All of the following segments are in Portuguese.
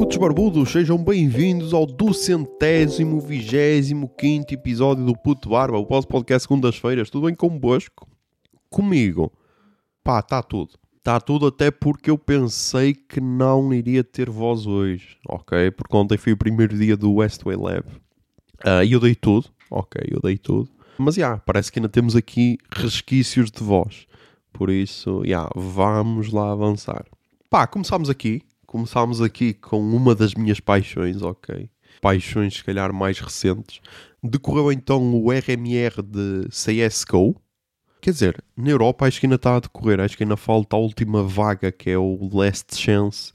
Putos barbudos, sejam bem-vindos ao duzentésimo, vigésimo quinto episódio do Puto Barba, o vosso podcast segundas-feiras. Tudo bem convosco? Comigo? Pá, está tudo. Está tudo até porque eu pensei que não iria ter voz hoje, ok? Porque ontem foi o primeiro dia do Westway Lab. Ah, E eu dei tudo, ok? Eu dei tudo. Mas, já, parece que ainda temos aqui resquícios de voz. Por isso, já, vamos lá avançar. Pá, começámos aqui. Começámos aqui com uma das minhas paixões, ok? Paixões, se calhar, mais recentes. Decorreu então o RMR de CSGO. Quer dizer, na Europa acho que ainda está a decorrer. Acho que ainda falta a última vaga, que é o Last Chance.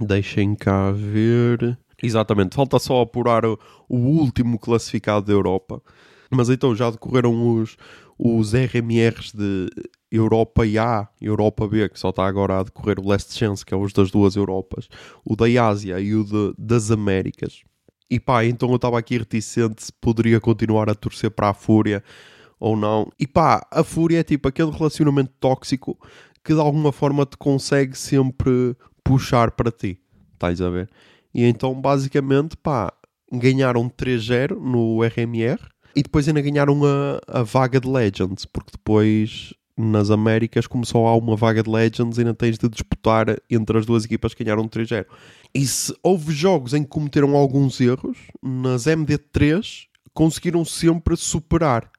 Deixem cá ver. Exatamente, falta só apurar o, o último classificado da Europa. Mas então já decorreram os, os RMRs de Europa A, Europa B, que só está agora a decorrer o Last Chance, que é os das duas Europas, o da Ásia e o de- das Américas. E pá, então eu estava aqui reticente se poderia continuar a torcer para a Fúria ou não. E pá, a Fúria é tipo aquele relacionamento tóxico que de alguma forma te consegue sempre puxar para ti. Estás a ver? E então, basicamente, pá, ganharam 3-0 no RMR e depois ainda ganharam a, a vaga de Legends, porque depois nas Américas, como só há uma vaga de Legends, ainda tens de disputar entre as duas equipas que ganharam 3-0. E se houve jogos em que cometeram alguns erros, nas MD3 conseguiram sempre superar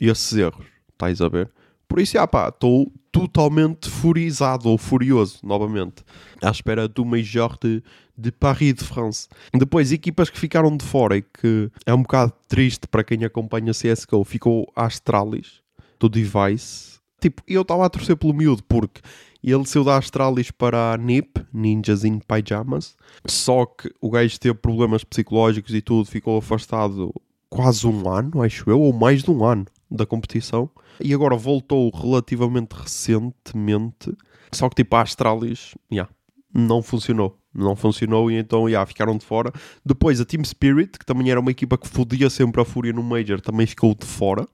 esses erros. Estás a ver? Por isso, ah pá, estou totalmente furizado ou furioso, novamente, à espera do Major de, de Paris de France. Depois, equipas que ficaram de fora e que é um bocado triste para quem acompanha CSGO, ficou a Astralis, do Device. Tipo, eu estava a torcer pelo miúdo porque ele saiu da Astralis para a NIP, Ninjas in Pyjamas, só que o gajo teve problemas psicológicos e tudo, ficou afastado quase um ano, acho eu, ou mais de um ano da competição. E agora voltou relativamente recentemente. Só que tipo a Astralis, yeah, não funcionou. Não funcionou e então yeah, ficaram de fora. Depois a Team Spirit, que também era uma equipa que fodia sempre a Fúria no Major, também ficou de fora.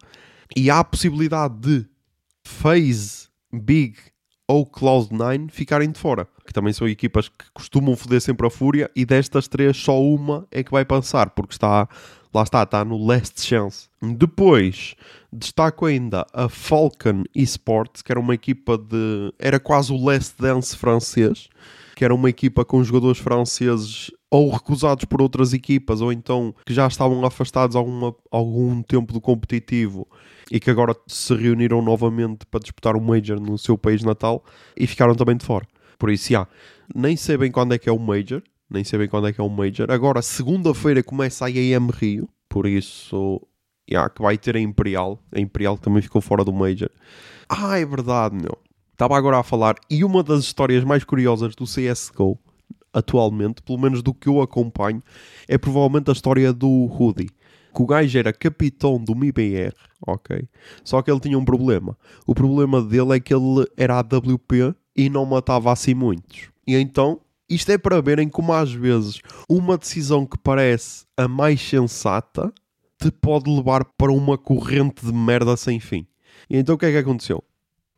E há a possibilidade de FaZe, Big ou Cloud9 ficarem de fora. Que também são equipas que costumam foder sempre a Fúria e destas três só uma é que vai passar, porque está lá está, está no Last Chance. Depois, destaco ainda a Falcon Esports, que era uma equipa de. Era quase o Last Dance francês, que era uma equipa com jogadores franceses ou recusados por outras equipas, ou então que já estavam afastados alguma, algum tempo do competitivo e que agora se reuniram novamente para disputar um Major no seu país natal e ficaram também de fora. Por isso, já, nem sei bem quando é que é o Major, nem sei bem quando é que é o Major. Agora, segunda-feira começa a IAM Rio, por isso, já, que vai ter a Imperial. A Imperial também ficou fora do Major. Ah, é verdade, meu. Estava agora a falar, e uma das histórias mais curiosas do CSGO atualmente, pelo menos do que eu acompanho, é provavelmente a história do Hoodie. Que o gajo era capitão do MIBR, ok? Só que ele tinha um problema. O problema dele é que ele era AWP e não matava assim muitos. E então, isto é para verem como às vezes uma decisão que parece a mais sensata te pode levar para uma corrente de merda sem fim. E então o que é que aconteceu?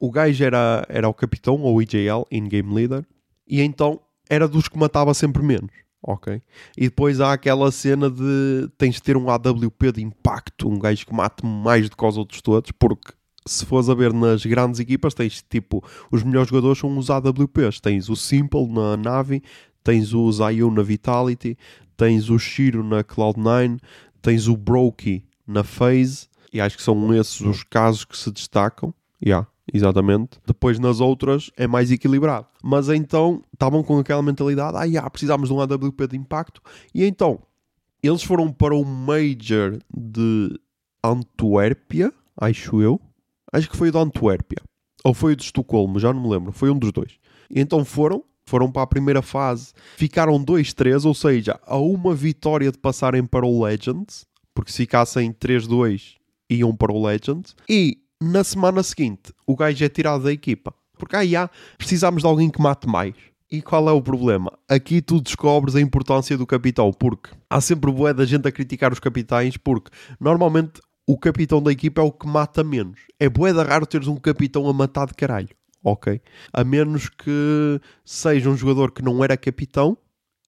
O gajo era, era o capitão, ou IJL, In-Game Leader, e então era dos que matava sempre menos, ok? E depois há aquela cena de tens de ter um AWP de impacto, um gajo que mate mais do que os outros todos, porque se fores a ver nas grandes equipas, tens tipo, os melhores jogadores são os AWPs. Tens o Simple na Navi, tens o Zayu na Vitality, tens o Shiro na Cloud9, tens o Brokey na FaZe, e acho que são esses os casos que se destacam. Yeah, exatamente. Depois nas outras é mais equilibrado. Mas então estavam com aquela mentalidade: ah, yeah, precisamos de um AWP de impacto. E então eles foram para o Major de Antuérpia, acho eu. Acho que foi o de Antuérpia. Ou foi o de Estocolmo, já não me lembro. Foi um dos dois. E então foram, foram para a primeira fase, ficaram 2-3, ou seja, a uma vitória de passarem para o Legends, porque se ficassem 3-2 iam para o Legends. E na semana seguinte, o gajo é tirado da equipa. Porque aí há, precisamos de alguém que mate mais. E qual é o problema? Aqui tu descobres a importância do capitão, porque há sempre boa da gente a criticar os capitães, porque normalmente o capitão da equipa é o que mata menos. É bué da raro teres um capitão a matar de caralho, ok? A menos que seja um jogador que não era capitão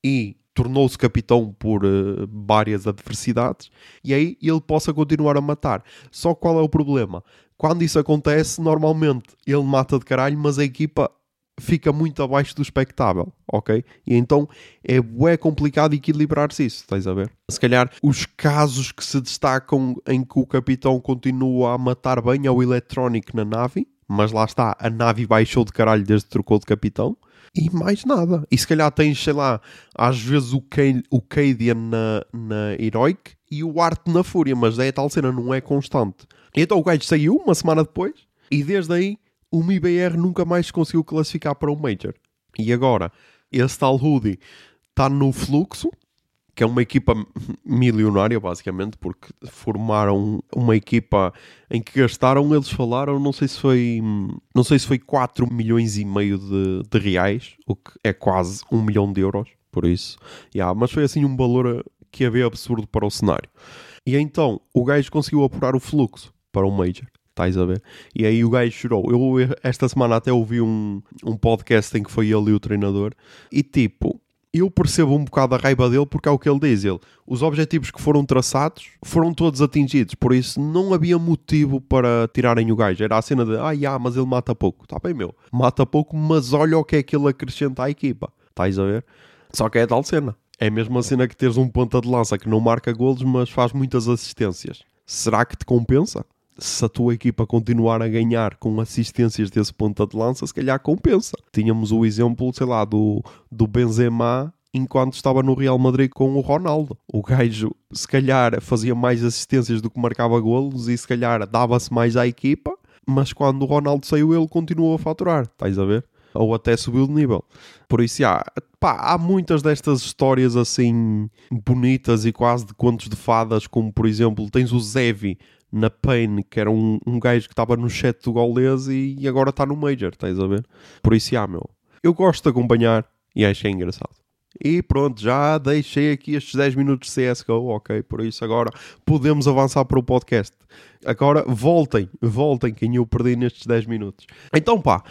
e tornou-se capitão por uh, várias adversidades e aí ele possa continuar a matar. Só qual é o problema? Quando isso acontece, normalmente ele mata de caralho, mas a equipa fica muito abaixo do expectável, ok? E então é bué complicado equilibrar-se isso, estás a ver? Se calhar os casos que se destacam em que o capitão continua a matar bem é o Electronic na nave, mas lá está, a nave baixou de caralho desde que trocou de capitão. E mais nada. E se calhar tens, sei lá, às vezes o, K o Cadian na, na Heroic e o Art na Fúria, mas é tal cena, não é constante. Então o gajo saiu uma semana depois e desde aí o MIBR nunca mais conseguiu classificar para o Major. E agora, esse tal Hoodie está no fluxo, que é uma equipa milionária, basicamente, porque formaram uma equipa em que gastaram, eles falaram, não sei se foi, não sei se foi 4 milhões e meio de, de reais, o que é quase 1 milhão de euros, por isso. Yeah, mas foi assim um valor que havia absurdo para o cenário. E então, o gajo conseguiu apurar o fluxo para o Major. Estás a ver? E aí o gajo chorou. Eu esta semana até ouvi um, um podcast em que foi ele e o treinador. E tipo, eu percebo um bocado a raiva dele porque é o que ele diz. Ele, os objetivos que foram traçados foram todos atingidos, por isso não havia motivo para tirarem o gajo. Era a cena de, ah, yeah, mas ele mata pouco. Está bem, meu. Mata pouco, mas olha o que é que ele acrescenta à equipa. Estás a ver? Só que é tal cena. É a mesma cena que teres um ponta de lança que não marca golos, mas faz muitas assistências. Será que te compensa? Se a tua equipa continuar a ganhar com assistências desse ponta de lança, se calhar compensa. Tínhamos o exemplo, sei lá, do, do Benzema enquanto estava no Real Madrid com o Ronaldo. O gajo, se calhar, fazia mais assistências do que marcava golos e se calhar dava-se mais à equipa, mas quando o Ronaldo saiu, ele continuou a faturar, estás a ver? Ou até subiu de nível. Por isso, já, pá, há muitas destas histórias assim bonitas e quase de contos de fadas, como por exemplo, tens o Zevi na Pain, que era um, um gajo que estava no chat do Gaules e, e agora está no Major, estás a ver? Por isso, ah, meu, eu gosto de acompanhar e achei engraçado. E pronto, já deixei aqui estes 10 minutos de CSGO, ok? Por isso agora podemos avançar para o podcast. Agora voltem, voltem quem eu perdi nestes 10 minutos. Então pá,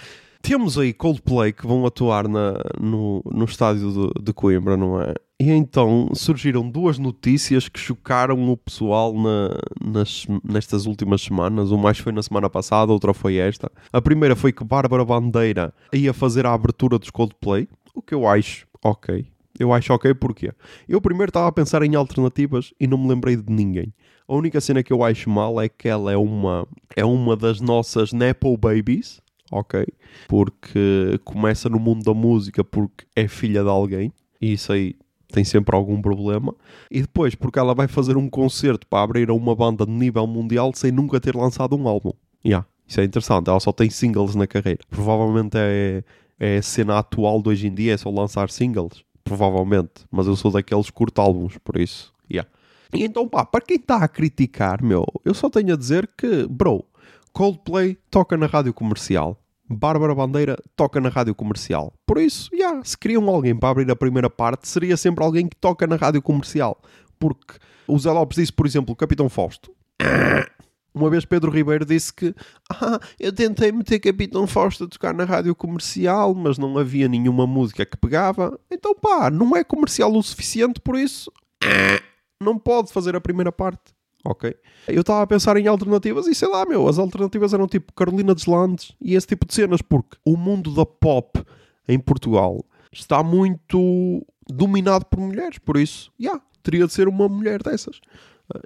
temos aí Coldplay que vão atuar na, no, no estádio de, de Coimbra, não é? E então surgiram duas notícias que chocaram o pessoal na, nas, nestas últimas semanas. Uma foi na semana passada, outra foi esta. A primeira foi que Bárbara Bandeira ia fazer a abertura dos Coldplay, o que eu acho ok. Eu acho ok porque eu primeiro estava a pensar em alternativas e não me lembrei de ninguém. A única cena que eu acho mal é que ela é uma, é uma das nossas Nepo Babies, ok? Porque começa no mundo da música porque é filha de alguém. E isso aí tem sempre algum problema. E depois, porque ela vai fazer um concerto para abrir a uma banda de nível mundial sem nunca ter lançado um álbum. Yeah, isso é interessante. Ela só tem singles na carreira. Provavelmente é, é a cena atual de hoje em dia, é só lançar singles. Provavelmente. Mas eu sou daqueles curto álbuns, por isso. Yeah. E então, pá, para quem está a criticar, meu, eu só tenho a dizer que, bro, Coldplay toca na rádio comercial. Bárbara Bandeira toca na rádio comercial. Por isso, yeah, se queriam alguém para abrir a primeira parte, seria sempre alguém que toca na rádio comercial. Porque o Zé Lopes disse, por exemplo, Capitão Fausto. Uma vez Pedro Ribeiro disse que ah, eu tentei meter Capitão Fausto a tocar na rádio comercial, mas não havia nenhuma música que pegava. Então pá, não é comercial o suficiente, por isso não pode fazer a primeira parte ok? Eu estava a pensar em alternativas e sei lá, meu, as alternativas eram tipo Carolina Deslandes e esse tipo de cenas, porque o mundo da pop em Portugal está muito dominado por mulheres, por isso, já, yeah, teria de ser uma mulher dessas.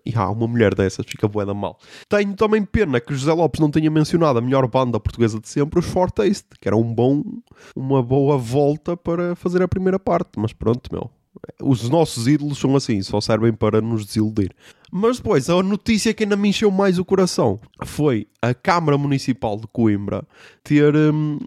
E uh, uma mulher dessas fica bué da mal. Tenho também pena que José Lopes não tenha mencionado a melhor banda portuguesa de sempre, os Fortaste, que era um bom, uma boa volta para fazer a primeira parte. Mas pronto, meu, os nossos ídolos são assim, só servem para nos desiludir. Mas depois, a notícia que ainda me encheu mais o coração foi a Câmara Municipal de Coimbra ter. Hum,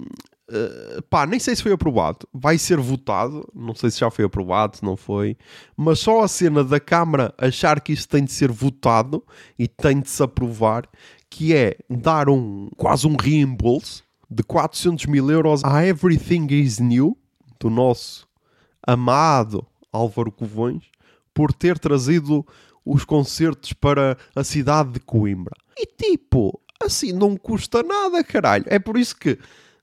uh, pá, nem sei se foi aprovado. Vai ser votado. Não sei se já foi aprovado, se não foi. Mas só a cena da Câmara achar que isso tem de ser votado e tem de se aprovar, que é dar um quase um reembolso de 400 mil euros a Everything is New do nosso amado Álvaro Covões por ter trazido os concertos para a cidade de Coimbra. E tipo, assim não custa nada, caralho. É por isso que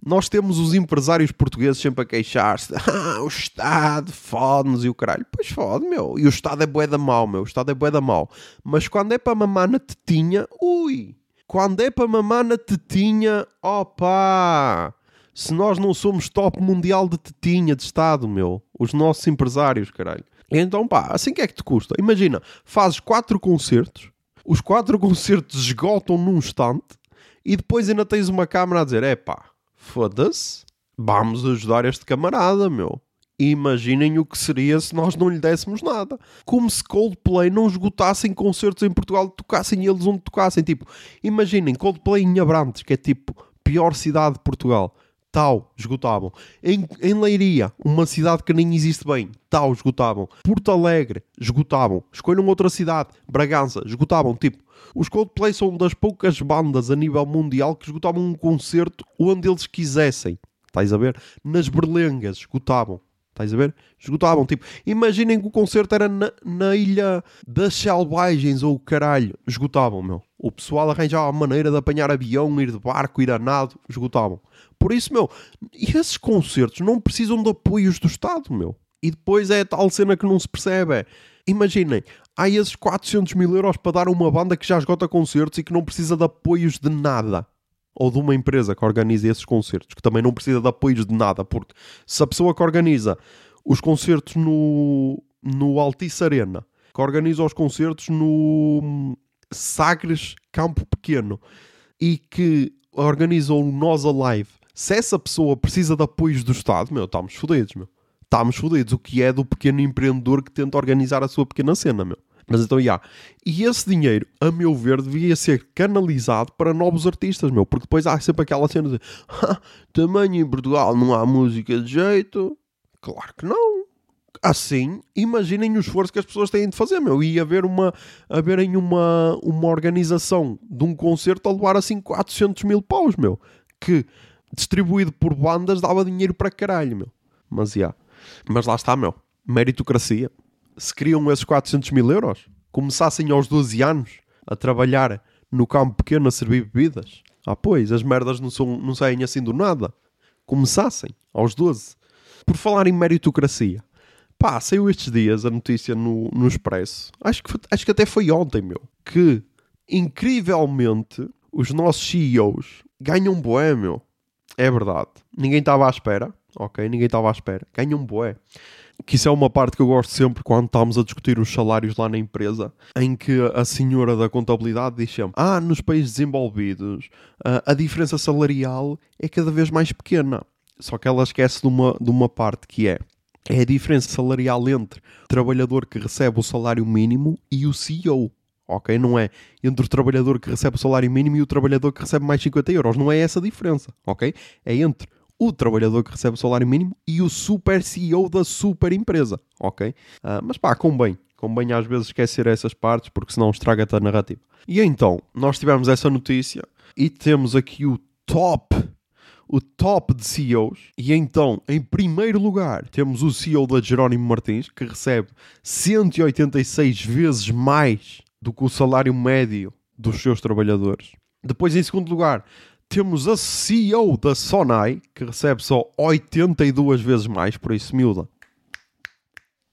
nós temos os empresários portugueses sempre a queixar-se. Ah, o Estado fode-nos e o caralho. Pois fode, meu. E o Estado é bué da mau, meu. O Estado é bué da mau. Mas quando é para mamar na tetinha, ui. Quando é para mamar na tetinha, opa. Se nós não somos top mundial de tetinha de Estado, meu. Os nossos empresários, caralho. Então, pá, assim que é que te custa? Imagina, fazes quatro concertos, os quatro concertos esgotam num instante e depois ainda tens uma câmara a dizer: é pá, foda-se, vamos ajudar este camarada, meu. Imaginem o que seria se nós não lhe dessemos nada. Como se Coldplay não esgotassem concertos em Portugal, tocassem eles onde tocassem. Tipo, imaginem Coldplay em Abrantes, que é tipo pior cidade de Portugal tal, esgotavam. Em, em Leiria, uma cidade que nem existe bem, tal, esgotavam. Porto Alegre, esgotavam. Escolham outra cidade, Bragança, esgotavam. Tipo, os Coldplay são das poucas bandas a nível mundial que esgotavam um concerto onde eles quisessem. Estás a ver? Nas berlengas, esgotavam. Estás a ver? Esgotavam. Tipo, imaginem que o concerto era na, na ilha das selvagens ou caralho. Esgotavam, meu. O pessoal arranjava a maneira de apanhar avião, ir de barco, ir a nado. Esgotavam. Por isso, meu, esses concertos não precisam de apoios do Estado, meu. E depois é a tal cena que não se percebe. É, imaginem, há esses 400 mil euros para dar a uma banda que já esgota concertos e que não precisa de apoios de nada. Ou de uma empresa que organiza esses concertos, que também não precisa de apoios de nada. Porque se a pessoa que organiza os concertos no, no Altice Arena, que organiza os concertos no Sagres Campo Pequeno e que organiza o Nós Alive se essa pessoa precisa de apoios do Estado, meu, estamos fodidos, meu. Estamos fodidos. O que é do pequeno empreendedor que tenta organizar a sua pequena cena, meu. Mas então, já. Yeah. E esse dinheiro, a meu ver, devia ser canalizado para novos artistas, meu. Porque depois há sempre aquela cena de também em Portugal não há música de jeito. Claro que não. Assim, imaginem o esforço que as pessoas têm de fazer, meu. E haver uma, haverem uma, uma organização de um concerto a levar assim 400 mil paus, meu. Que distribuído por bandas dava dinheiro para caralho, meu. Mas, já. Yeah. Mas lá está, meu. Meritocracia. Se queriam esses 400 mil euros, começassem aos 12 anos a trabalhar no campo pequeno a servir bebidas. Ah, pois, as merdas não, são, não saem assim do nada. Começassem aos 12. Por falar em meritocracia, pá, saiu estes dias a notícia no, no Expresso. Acho que, acho que até foi ontem, meu. Que, incrivelmente, os nossos CEOs ganham boé, meu. É verdade. Ninguém estava à espera. Ok? Ninguém estava à espera. Ganham boé. Que isso é uma parte que eu gosto sempre quando estamos a discutir os salários lá na empresa, em que a senhora da contabilidade diz sempre: Ah, nos países desenvolvidos a diferença salarial é cada vez mais pequena. Só que ela esquece de uma, de uma parte que é é a diferença salarial entre o trabalhador que recebe o salário mínimo e o CEO ok? Não é entre o trabalhador que recebe o salário mínimo e o trabalhador que recebe mais 50 euros. Não é essa a diferença, ok? É entre o trabalhador que recebe o salário mínimo e o super CEO da super empresa, ok? Uh, mas pá, convém. Convém às vezes esquecer essas partes porque senão estraga-te a narrativa. E então, nós tivemos essa notícia e temos aqui o top o top de CEOs. E então, em primeiro lugar, temos o CEO da Jerónimo Martins, que recebe 186 vezes mais do que o salário médio dos seus trabalhadores. Depois, em segundo lugar, temos a CEO da Sonai, que recebe só 82 vezes mais, por isso, miúda.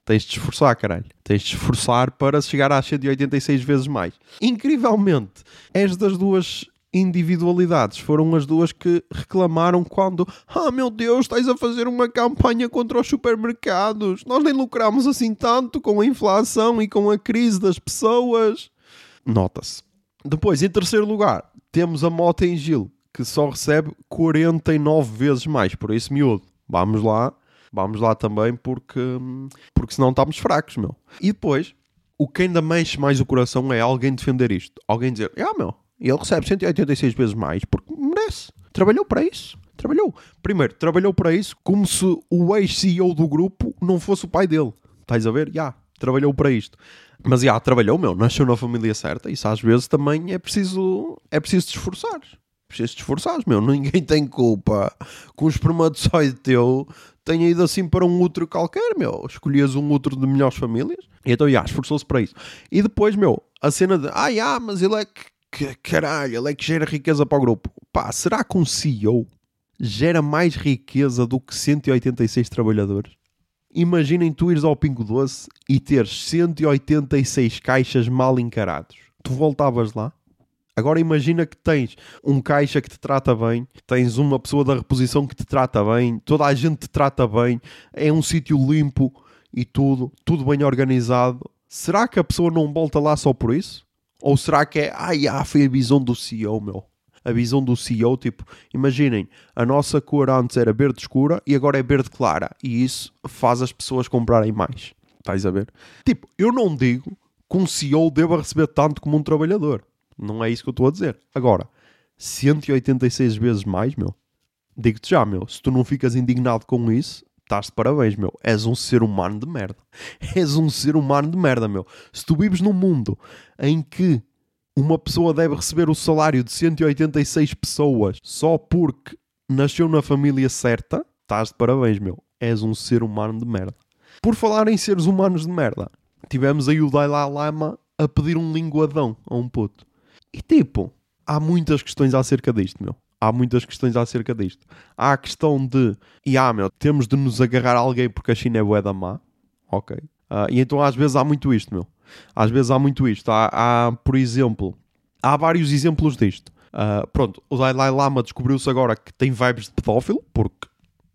Tens de esforçar, caralho. Tens de esforçar para chegar às 186 vezes mais. Incrivelmente, és das duas individualidades. Foram as duas que reclamaram quando ah meu Deus, estás a fazer uma campanha contra os supermercados. Nós nem lucramos assim tanto com a inflação e com a crise das pessoas. Nota-se. Depois, em terceiro lugar temos a Mota em Gil que só recebe 49 vezes mais por esse miúdo. Vamos lá, vamos lá também porque, porque senão estamos fracos meu. e depois, o que ainda mexe mais o coração é alguém defender isto. Alguém dizer, ah meu e ele recebe 186 vezes mais porque merece. Trabalhou para isso. Trabalhou. Primeiro, trabalhou para isso como se o ex-CEO do grupo não fosse o pai dele. Estás a ver? Já. Yeah, trabalhou para isto. Mas já, yeah, trabalhou, meu. Nasceu na família certa. Isso às vezes também é preciso, é preciso te esforçar. Preciso te esforçar, meu. Ninguém tem culpa com um espermatozoide teu tenha ido assim para um outro qualquer, meu. Escolhias um outro de melhores famílias. E então, já, yeah, esforçou-se para isso. E depois, meu, a cena de, ah, já, mas ele é que que caralho, ele é que gera riqueza para o grupo. Pá, será que um CEO gera mais riqueza do que 186 trabalhadores? Imaginem tu ires ao Pingo Doce e teres 186 caixas mal encarados. Tu voltavas lá? Agora imagina que tens um caixa que te trata bem, tens uma pessoa da reposição que te trata bem, toda a gente te trata bem, é um sítio limpo e tudo, tudo bem organizado. Será que a pessoa não volta lá só por isso? Ou será que é, ai, ah, foi a visão do CEO, meu? A visão do CEO, tipo, imaginem, a nossa cor antes era verde escura e agora é verde clara. E isso faz as pessoas comprarem mais. Estás a ver? Tipo, eu não digo que um CEO deva receber tanto como um trabalhador. Não é isso que eu estou a dizer. Agora, 186 vezes mais, meu. Digo-te já, meu. Se tu não ficas indignado com isso, estás de parabéns, meu. És um ser humano de merda. És um ser humano de merda, meu. Se tu vives num mundo em que uma pessoa deve receber o salário de 186 pessoas só porque nasceu na família certa, estás de parabéns, meu. És um ser humano de merda. Por falar em seres humanos de merda, tivemos aí o Dalai Lama a pedir um linguadão a um puto. E tipo, há muitas questões acerca disto, meu. Há muitas questões acerca disto. Há a questão de, e ah, meu, temos de nos agarrar a alguém porque a China é bué da má. Ok. Uh, e então às vezes há muito isto, meu. Às vezes há muito isto. Há, há por exemplo, há vários exemplos disto. Uh, pronto, o Dalai Lama descobriu-se agora que tem vibes de pedófilo, porque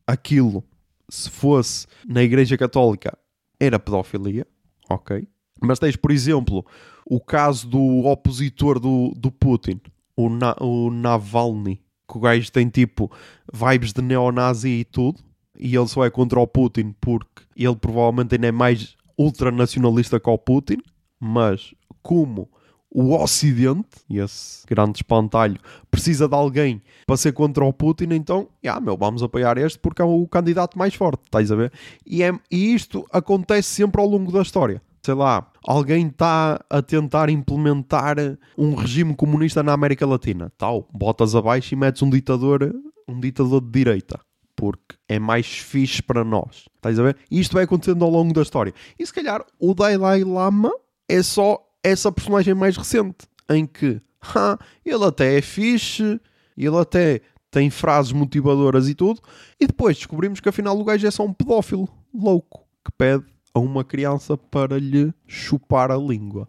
aquilo, se fosse na Igreja Católica, era pedofilia, ok? Mas tens, por exemplo, o caso do opositor do, do Putin, o, Na, o Navalny, que o gajo tem tipo vibes de neonazi e tudo, e ele só é contra o Putin porque ele provavelmente ainda é mais ultranacionalista que o Putin, mas como o Ocidente, esse grande espantalho, precisa de alguém para ser contra o Putin, então, yeah, meu, vamos apoiar este porque é o candidato mais forte, estás a ver? E, é, e isto acontece sempre ao longo da história sei lá, alguém está a tentar implementar um regime comunista na América Latina, tal, botas abaixo e metes um ditador, um ditador de direita, porque é mais fixe para nós. Estás a ver? E isto vai acontecendo ao longo da história. E se calhar o Dalai Lama é só essa personagem mais recente, em que ha, ele até é fixe, ele até tem frases motivadoras e tudo, e depois descobrimos que afinal o gajo é só um pedófilo louco que pede a uma criança para lhe chupar a língua.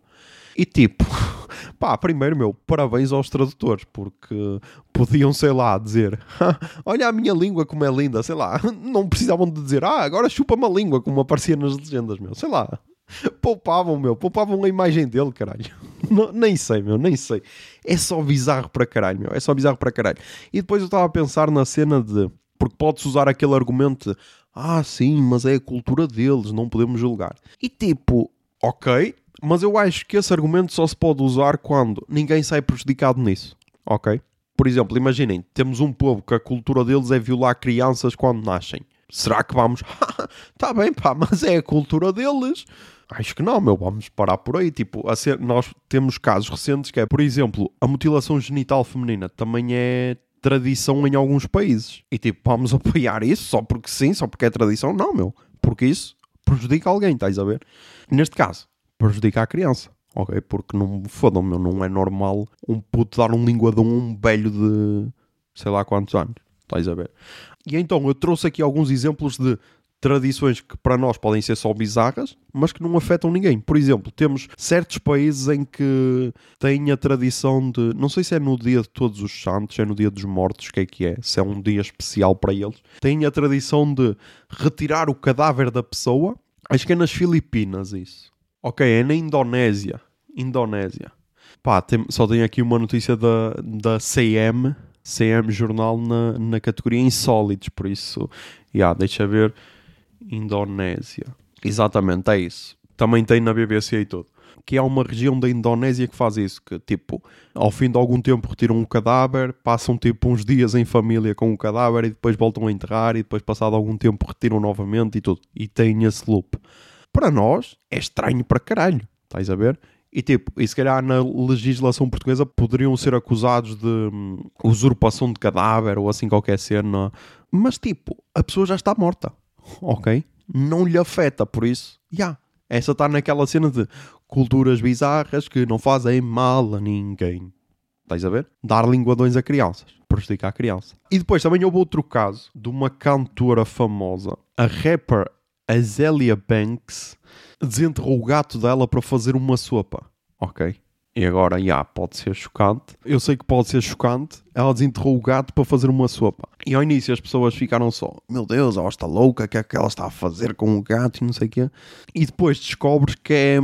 E tipo, pá, primeiro, meu, parabéns aos tradutores, porque podiam, sei lá, dizer: Olha a minha língua como é linda, sei lá, não precisavam de dizer: Ah, agora chupa-me a língua, como aparecia nas legendas, meu, sei lá. Poupavam, meu, poupavam a imagem dele, caralho. Não, nem sei, meu, nem sei. É só bizarro para caralho, meu, é só bizarro para caralho. E depois eu estava a pensar na cena de. Porque podes usar aquele argumento ah, sim, mas é a cultura deles, não podemos julgar. E tipo, ok, mas eu acho que esse argumento só se pode usar quando ninguém sai prejudicado nisso, ok? Por exemplo, imaginem, temos um povo que a cultura deles é violar crianças quando nascem. Será que vamos? tá bem, pá, mas é a cultura deles. Acho que não, meu, vamos parar por aí. Tipo, ser, nós temos casos recentes que é, por exemplo, a mutilação genital feminina também é tradição em alguns países. E tipo, vamos apoiar isso só porque sim, só porque é tradição? Não, meu. Porque isso prejudica alguém, estás a ver? Neste caso, prejudica a criança. Ok? Porque não fodam, meu. Não é normal um puto dar um linguadão a um velho de sei lá quantos anos. Estás a ver? E então eu trouxe aqui alguns exemplos de tradições que para nós podem ser só bizarras, mas que não afetam ninguém. Por exemplo, temos certos países em que têm a tradição de, não sei se é no dia de todos os santos, é no dia dos mortos, o que é que é, se é um dia especial para eles, têm a tradição de retirar o cadáver da pessoa, acho que é nas Filipinas isso. Ok, é na Indonésia. Indonésia. Pá, tem, só tenho aqui uma notícia da, da CM, CM Jornal na, na categoria Insólitos, por isso, yeah, deixa ver. Indonésia. Exatamente, é isso. Também tem na BBC e tudo. Que é uma região da Indonésia que faz isso, que tipo, ao fim de algum tempo retiram um cadáver, passam tipo uns dias em família com o cadáver e depois voltam a enterrar e depois passado algum tempo retiram novamente e tudo. E tem esse loop. Para nós é estranho para caralho, estás a ver? E tipo, e se calhar na legislação portuguesa poderiam ser acusados de hum, usurpação de cadáver ou assim qualquer cena. Mas tipo, a pessoa já está morta ok? Não lhe afeta, por isso, já. Yeah, essa está naquela cena de culturas bizarras que não fazem mal a ninguém. Estás a ver? Dar linguadões a crianças. Prejudicar a criança. E depois também houve outro caso de uma cantora famosa, a rapper Azealia Banks, desenterrou o gato dela para fazer uma sopa. Ok? E agora, já, pode ser chocante. Eu sei que pode ser chocante. Ela desenterrou o gato para fazer uma sopa. E ao início as pessoas ficaram só: Meu Deus, ela está louca, o que é que ela está a fazer com o gato e não sei o quê. E depois descobres que é,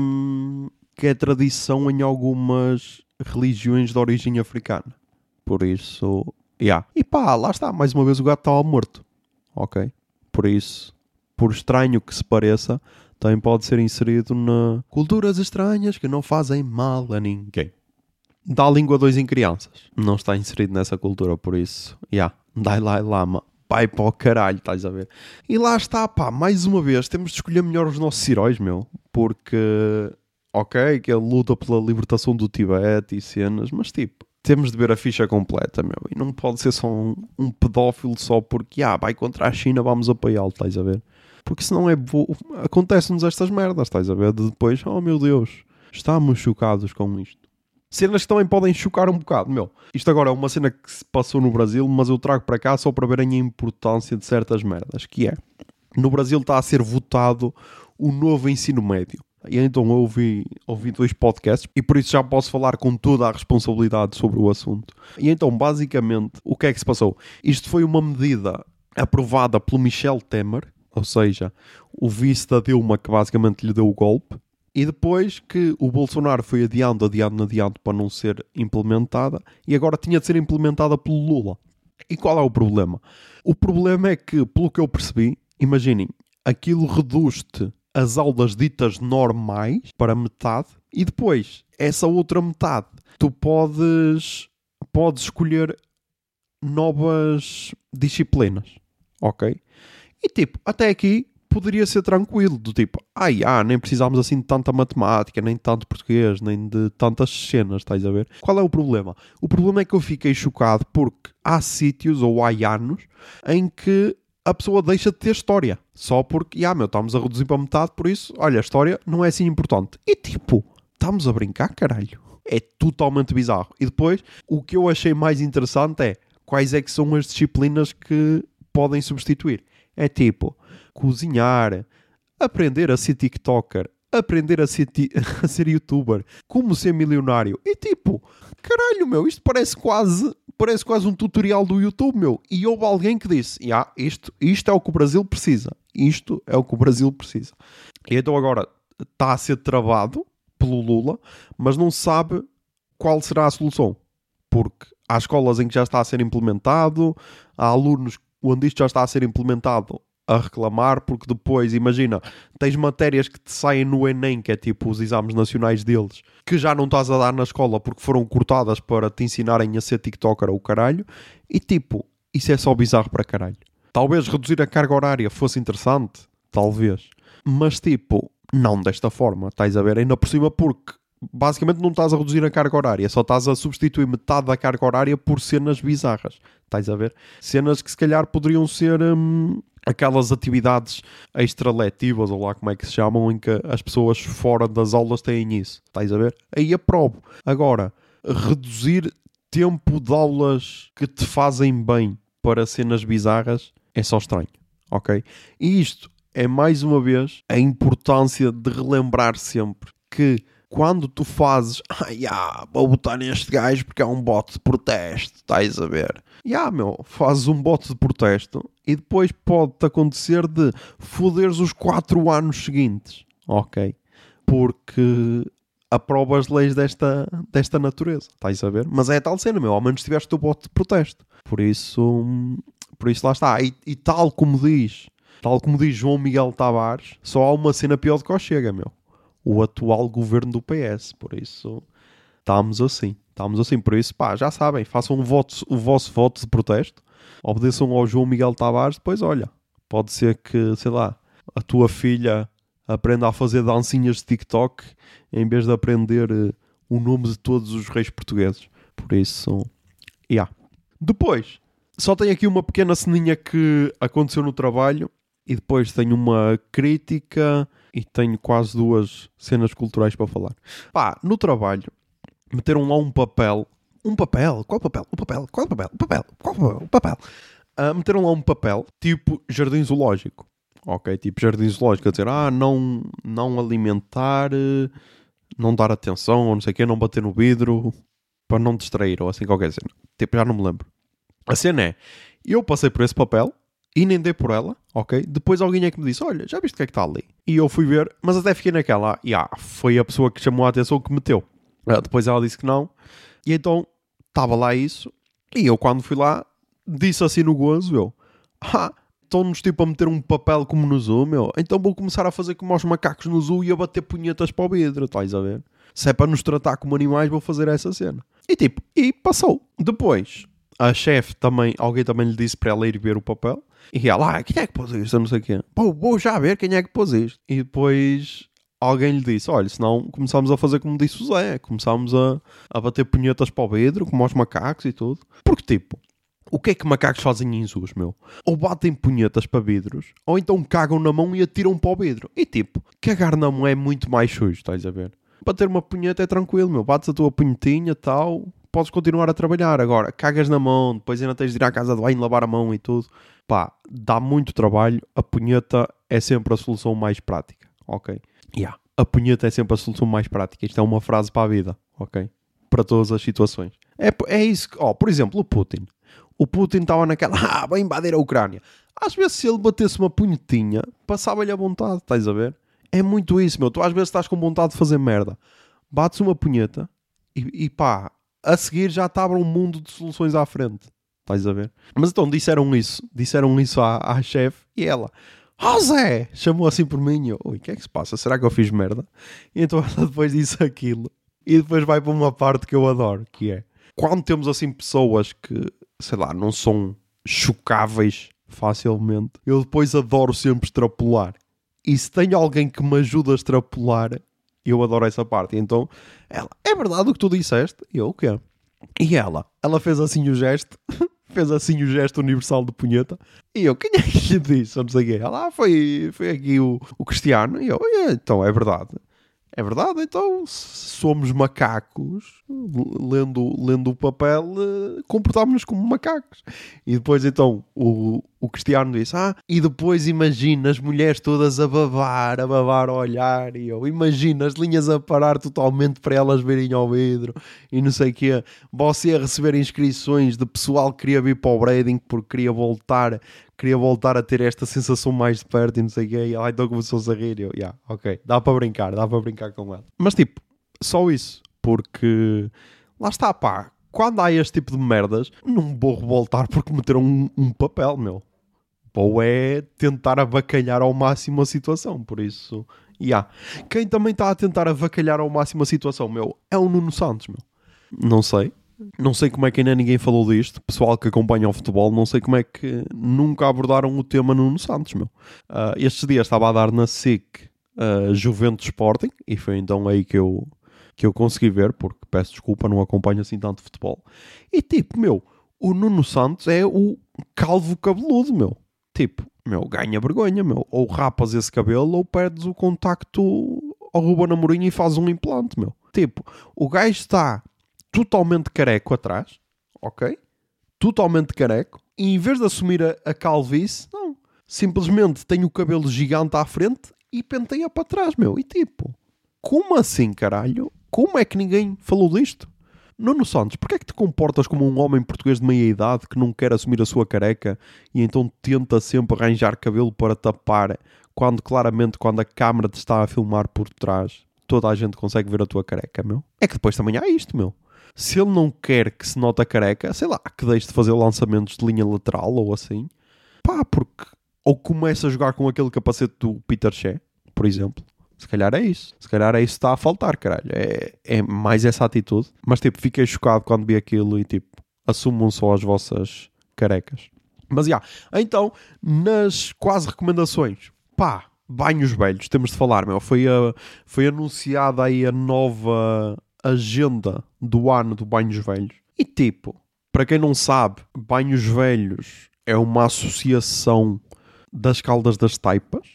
que é tradição em algumas religiões de origem africana. Por isso. Yeah. E pá, lá está, mais uma vez o gato estava morto. Ok? Por isso, por estranho que se pareça, também pode ser inserido na culturas estranhas que não fazem mal a ninguém. Dá língua 2 em crianças. Não está inserido nessa cultura, por isso, já, yeah, Dalai Lama. Vai para o caralho, estás a ver? E lá está, pá, mais uma vez, temos de escolher melhor os nossos heróis, meu. Porque, ok, que ele luta pela libertação do Tibete e cenas, mas tipo, temos de ver a ficha completa, meu. E não pode ser só um, um pedófilo só porque, ah, vai contra a China, vamos apoiá-lo, estás a ver? Porque senão é acontecem-nos estas merdas, estás a ver? De depois, oh meu Deus, estamos chocados com isto. Cenas que também podem chocar um bocado, meu. Isto agora é uma cena que se passou no Brasil, mas eu trago para cá só para verem a importância de certas merdas, que é, no Brasil está a ser votado o novo ensino médio. E então eu ouvi, ouvi dois podcasts e por isso já posso falar com toda a responsabilidade sobre o assunto. E então, basicamente, o que é que se passou? Isto foi uma medida aprovada pelo Michel Temer, ou seja, o vice da Dilma que basicamente lhe deu o golpe, e depois que o Bolsonaro foi adiando, adiando, adiando para não ser implementada, e agora tinha de ser implementada pelo Lula. E qual é o problema? O problema é que, pelo que eu percebi, imaginem, aquilo reduz-te as aulas ditas normais para metade, e depois, essa outra metade, tu podes, podes escolher novas disciplinas, ok? E tipo, até aqui poderia ser tranquilo, do tipo, ai, ah, nem precisámos assim de tanta matemática, nem de tanto português, nem de tantas cenas, estás a ver? Qual é o problema? O problema é que eu fiquei chocado porque há sítios ou há anos em que a pessoa deixa de ter história, só porque, ah, meu, estamos a reduzir para metade, por isso, olha, a história não é assim importante. E tipo, estamos a brincar, caralho. É totalmente bizarro. E depois, o que eu achei mais interessante é quais é que são as disciplinas que podem substituir. É tipo cozinhar, aprender a ser TikToker, aprender a ser, a ser youtuber, como ser milionário. E tipo, caralho, meu, isto parece quase, parece quase um tutorial do YouTube, meu. E houve alguém que disse: ah, isto, isto é o que o Brasil precisa. Isto é o que o Brasil precisa. E então agora está a ser travado pelo Lula, mas não sabe qual será a solução. Porque há escolas em que já está a ser implementado, há alunos onde isto já está a ser implementado a reclamar, porque depois, imagina, tens matérias que te saem no Enem, que é tipo os exames nacionais deles, que já não estás a dar na escola porque foram cortadas para te ensinarem a ser TikToker ou caralho, e tipo, isso é só bizarro para caralho. Talvez reduzir a carga horária fosse interessante, talvez, mas tipo, não desta forma, estás a ver? Ainda por cima porque basicamente não estás a reduzir a carga horária, só estás a substituir metade da carga horária por cenas bizarras. Estás a ver? Cenas que se calhar poderiam ser hum, aquelas atividades extraletivas, ou lá como é que se chamam, em que as pessoas fora das aulas têm isso. Estás a ver? Aí aprovo. Agora, reduzir tempo de aulas que te fazem bem para cenas bizarras é só estranho. Ok? E isto é mais uma vez a importância de relembrar sempre que quando tu fazes, ah, yeah, vou botar neste gajo porque é um bote de protesto, estás a ver? Ya, yeah, meu, fazes um bote de protesto e depois pode-te acontecer de foderes os 4 anos seguintes, ok? Porque aprovas leis desta, desta natureza, estás a ver? Mas é tal cena, meu, ao menos tiveste o bote de protesto. Por isso, por isso lá está. E, e tal como diz, tal como diz João Miguel Tavares, só há uma cena pior do que o Chega, meu o atual governo do PS. Por isso, estamos assim. Estamos assim. Por isso, pá, já sabem, façam o, voto, o vosso voto de protesto, obedeçam ao João Miguel Tavares. Depois, olha, pode ser que, sei lá, a tua filha aprenda a fazer dancinhas de TikTok em vez de aprender uh, o nome de todos os reis portugueses. Por isso, yeah. Depois, só tenho aqui uma pequena ceninha que aconteceu no trabalho e depois tenho uma crítica e tenho quase duas cenas culturais para falar. Pá, no trabalho, meteram lá um papel um papel, qual papel? O papel, qual papel? O papel, qual papel? O papel. Uh, meteram lá um papel, tipo jardim zoológico. Ok, tipo jardim zoológico, a dizer, ah, não, não alimentar, não dar atenção, ou não sei o quê, não bater no vidro, para não distrair, ou assim qualquer cena. Tipo, já não me lembro. A cena é, eu passei por esse papel, e nem dei por ela, ok? Depois alguém é que me disse, olha, já viste o que é que está ali? E eu fui ver, mas até fiquei naquela, e ah, foi a pessoa que chamou a atenção que meteu. Uh, depois ela disse que não, e então estava lá isso, e eu quando fui lá, disse assim no gozo, eu, ah, estão-nos tipo a meter um papel como no Zoo, meu. Então vou começar a fazer como aos macacos no Zoo e a bater punhetas para o vidro, estás a ver? Se é para nos tratar como animais, vou fazer essa cena. E tipo, e passou. Depois, a chefe também, alguém também lhe disse para ela ir ver o papel. E ela, ah, quem é que pôs isto? Eu não sei quê. Pô, vou já ver quem é que pôs isto. E depois alguém lhe disse: Olha, senão começámos a fazer como disse o Zé, começámos a, a bater punhetas para o vidro, como aos macacos e tudo. Porque, tipo, o que é que macacos fazem em zoos, meu? Ou batem punhetas para vidros, ou então cagam na mão e atiram para o vidro. E tipo, cagar na mão é muito mais sujo, estás a ver? Bater uma punheta é tranquilo, meu. Bates a tua punhetinha tal, podes continuar a trabalhar. Agora, cagas na mão, depois ainda tens de ir à casa de banho, lavar a mão e tudo. Pá, dá muito trabalho. A punheta é sempre a solução mais prática, ok? Yeah. A punheta é sempre a solução mais prática. Isto é uma frase para a vida, ok? Para todas as situações. É, é isso que, oh, por exemplo, o Putin o Putin estava naquela, ah, vai invadir a Ucrânia. Às vezes, se ele batesse uma punhetinha, passava-lhe a vontade, estás a ver? É muito isso, meu. Tu às vezes estás com vontade de fazer merda. Bates uma punheta e, e pá, a seguir já abre um mundo de soluções à frente. Estás a ver? Mas então disseram isso, disseram isso à, à chefe e ela, oh Zé, chamou assim por mim e o que é que se passa? Será que eu fiz merda? E então ela depois disse aquilo e depois vai para uma parte que eu adoro, que é quando temos assim pessoas que sei lá, não são chocáveis facilmente. Eu depois adoro sempre extrapolar. E se tenho alguém que me ajuda a extrapolar, eu adoro essa parte. Então, ela, é verdade o que tu disseste? E eu, o quê? E ela, ela fez assim o gesto, fez assim o gesto universal de punheta. E eu, quem é que lhe disse? Não sei quê. Ela, ah, foi, foi aqui o, o Cristiano. E eu, então, é verdade. É verdade, então somos macacos, lendo, lendo o papel, eh, comportámos-nos como macacos. E depois então o, o Cristiano disse: Ah, e depois imagina as mulheres todas a babar, a babar a olhar, e eu imagino as linhas a parar totalmente para elas verem ao vidro, e não sei o quê. Você a receber inscrições de pessoal que queria vir para o Brading porque queria voltar queria voltar a ter esta sensação mais de perto e não sei o quê. E ela então começou-se a rir. E eu, yeah, ok, dá para brincar, dá para brincar com ela. Mas tipo, só isso, porque lá está, pá. Quando há este tipo de merdas, não vou revoltar porque meteram um, um papel, meu. Ou é tentar avacalhar ao máximo a situação, por isso, yeah. Quem também está a tentar avacalhar ao máximo a situação, meu, é o Nuno Santos, meu. Não sei, não sei como é que ainda ninguém falou disto. Pessoal que acompanha o futebol, não sei como é que nunca abordaram o tema Nuno Santos, meu. Uh, estes dias estava a dar na SIC uh, Juventus Sporting e foi então aí que eu, que eu consegui ver, porque peço desculpa, não acompanho assim tanto futebol. E tipo, meu, o Nuno Santos é o calvo cabeludo, meu. Tipo, meu, ganha vergonha, meu. Ou rapas esse cabelo ou perdes o contacto ao Ruben Amorim e faz um implante, meu. Tipo, o gajo está totalmente careco atrás, ok? Totalmente careco. E em vez de assumir a, a calvície, não. Simplesmente tem o cabelo gigante à frente e penteia para trás, meu. E tipo, como assim, caralho? Como é que ninguém falou disto? Nuno Santos, porquê é que te comportas como um homem português de meia idade que não quer assumir a sua careca e então tenta sempre arranjar cabelo para tapar quando claramente quando a câmara te está a filmar por trás toda a gente consegue ver a tua careca, meu? É que depois também há isto, meu se ele não quer que se note a careca, sei lá, que deixe de fazer lançamentos de linha lateral ou assim, pá, porque ou começa a jogar com aquele capacete do Peter Shea, por exemplo. Se calhar é isso. Se calhar é isso que está a faltar, caralho. É, é mais essa atitude. Mas tipo, fiquei chocado quando vi aquilo e tipo, assumam só as vossas carecas. Mas já, yeah. então, nas quase recomendações, pá, banhos velhos, temos de falar, meu. Foi, a, foi anunciada aí a nova agenda do ano do Banhos Velhos. E tipo, para quem não sabe, Banhos Velhos é uma associação das Caldas das Taipas,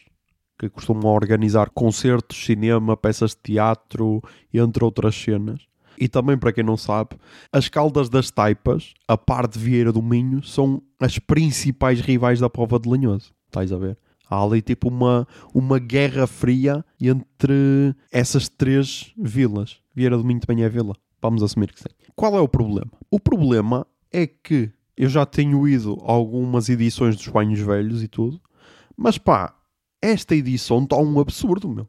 que costumam organizar concertos, cinema, peças de teatro, entre outras cenas. E também, para quem não sabe, as Caldas das Taipas, a par de Vieira do Minho, são as principais rivais da prova de Lanhoso. Estás a ver? Há ali tipo uma, uma guerra fria entre essas três vilas. Vieira do Minho também é vila. Vamos assumir que sim. Qual é o problema? O problema é que eu já tenho ido a algumas edições dos Banhos Velhos e tudo, mas pá, esta edição está um absurdo, meu.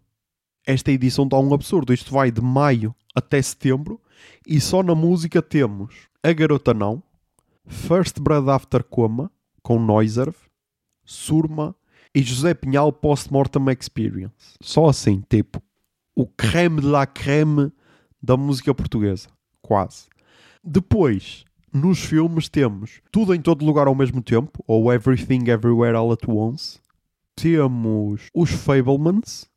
Esta edição está um absurdo. Isto vai de maio até setembro e só na música temos A Garota Não, First Blood After Coma, com Noiserve, Surma e José Pinhal Postmortem Experience. Só assim, tipo, o creme de la creme da música portuguesa. Quase. Depois, nos filmes temos Tudo em Todo Lugar ao Mesmo Tempo, ou Everything Everywhere All at Once. Temos Os Fablemans,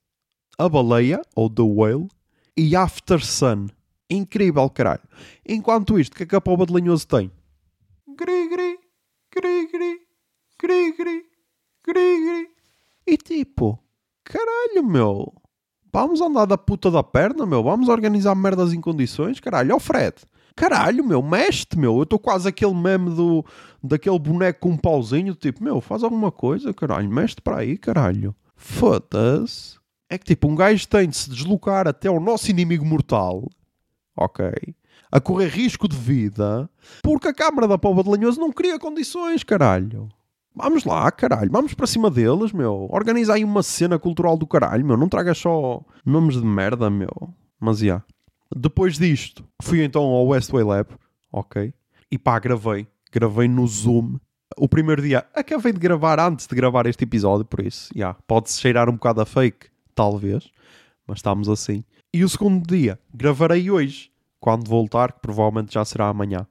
A Baleia, ou The Whale, e After Sun. Incrível, caralho. Enquanto isto, que é que a Palma de Lanhoso tem? Gri, gri, gri, gri, gri, gri, gri, gri. E tipo, caralho, meu. Vamos andar da puta da perna, meu. Vamos organizar merdas em condições, caralho. Ó Fred. Caralho, meu, mexe-te, meu. Eu estou quase aquele meme do, daquele boneco com um pauzinho. Tipo, meu, faz alguma coisa, caralho. Mexe-te para aí, caralho. Foda-se. É que tipo, um gajo tem de se deslocar até ao nosso inimigo mortal. Ok. A correr risco de vida. Porque a Câmara da Pova de Lanhoso não cria condições, caralho. Vamos lá, caralho. Vamos para cima deles, meu. Organiza aí uma cena cultural do caralho, meu. Não tragas só nomes de merda, meu. Mas, já. Yeah. Depois disto, fui então ao Westway Lab, ok? E pá, gravei. Gravei no Zoom. O primeiro dia, acabei de gravar antes de gravar este episódio, por isso, já, yeah, pode-se cheirar um bocado a fake, talvez, mas estamos assim. E o segundo dia, gravarei hoje, quando voltar, que provavelmente já será amanhã.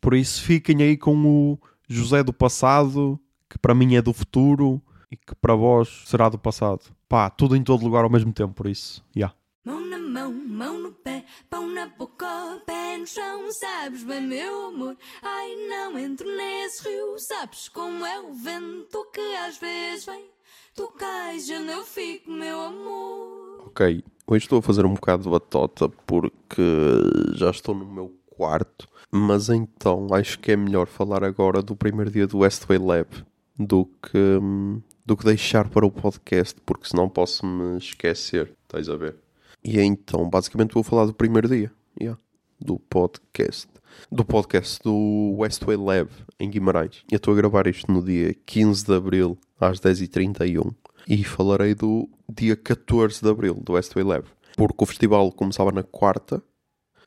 Por isso, fiquem aí com o José do passado, que para mim é do futuro e que para vós será do passado. Pá, tudo em todo lugar ao mesmo tempo, por isso, já. Yeah. Mão na mão, mão no pé, pão na boca, pé no chão, sabes bem, meu amor. Ai, não entro nesse rio, sabes como é o vento que às vezes vem. Tu cais, onde eu fico, meu amor. Ok, hoje estou a fazer um bocado de batota porque já estou no meu quarto, mas então acho que é melhor falar agora do primeiro dia do Westway Lab do que, do que deixar para o podcast, porque senão posso me esquecer, estás a ver? E então, basicamente, vou falar do primeiro dia yeah, do podcast. Do podcast do Westway Lab em Guimarães. Eu estou a gravar isto no dia 15 de abril, às 10h31. E falarei do dia 14 de abril do Westway Lab. Porque o festival começava na quarta,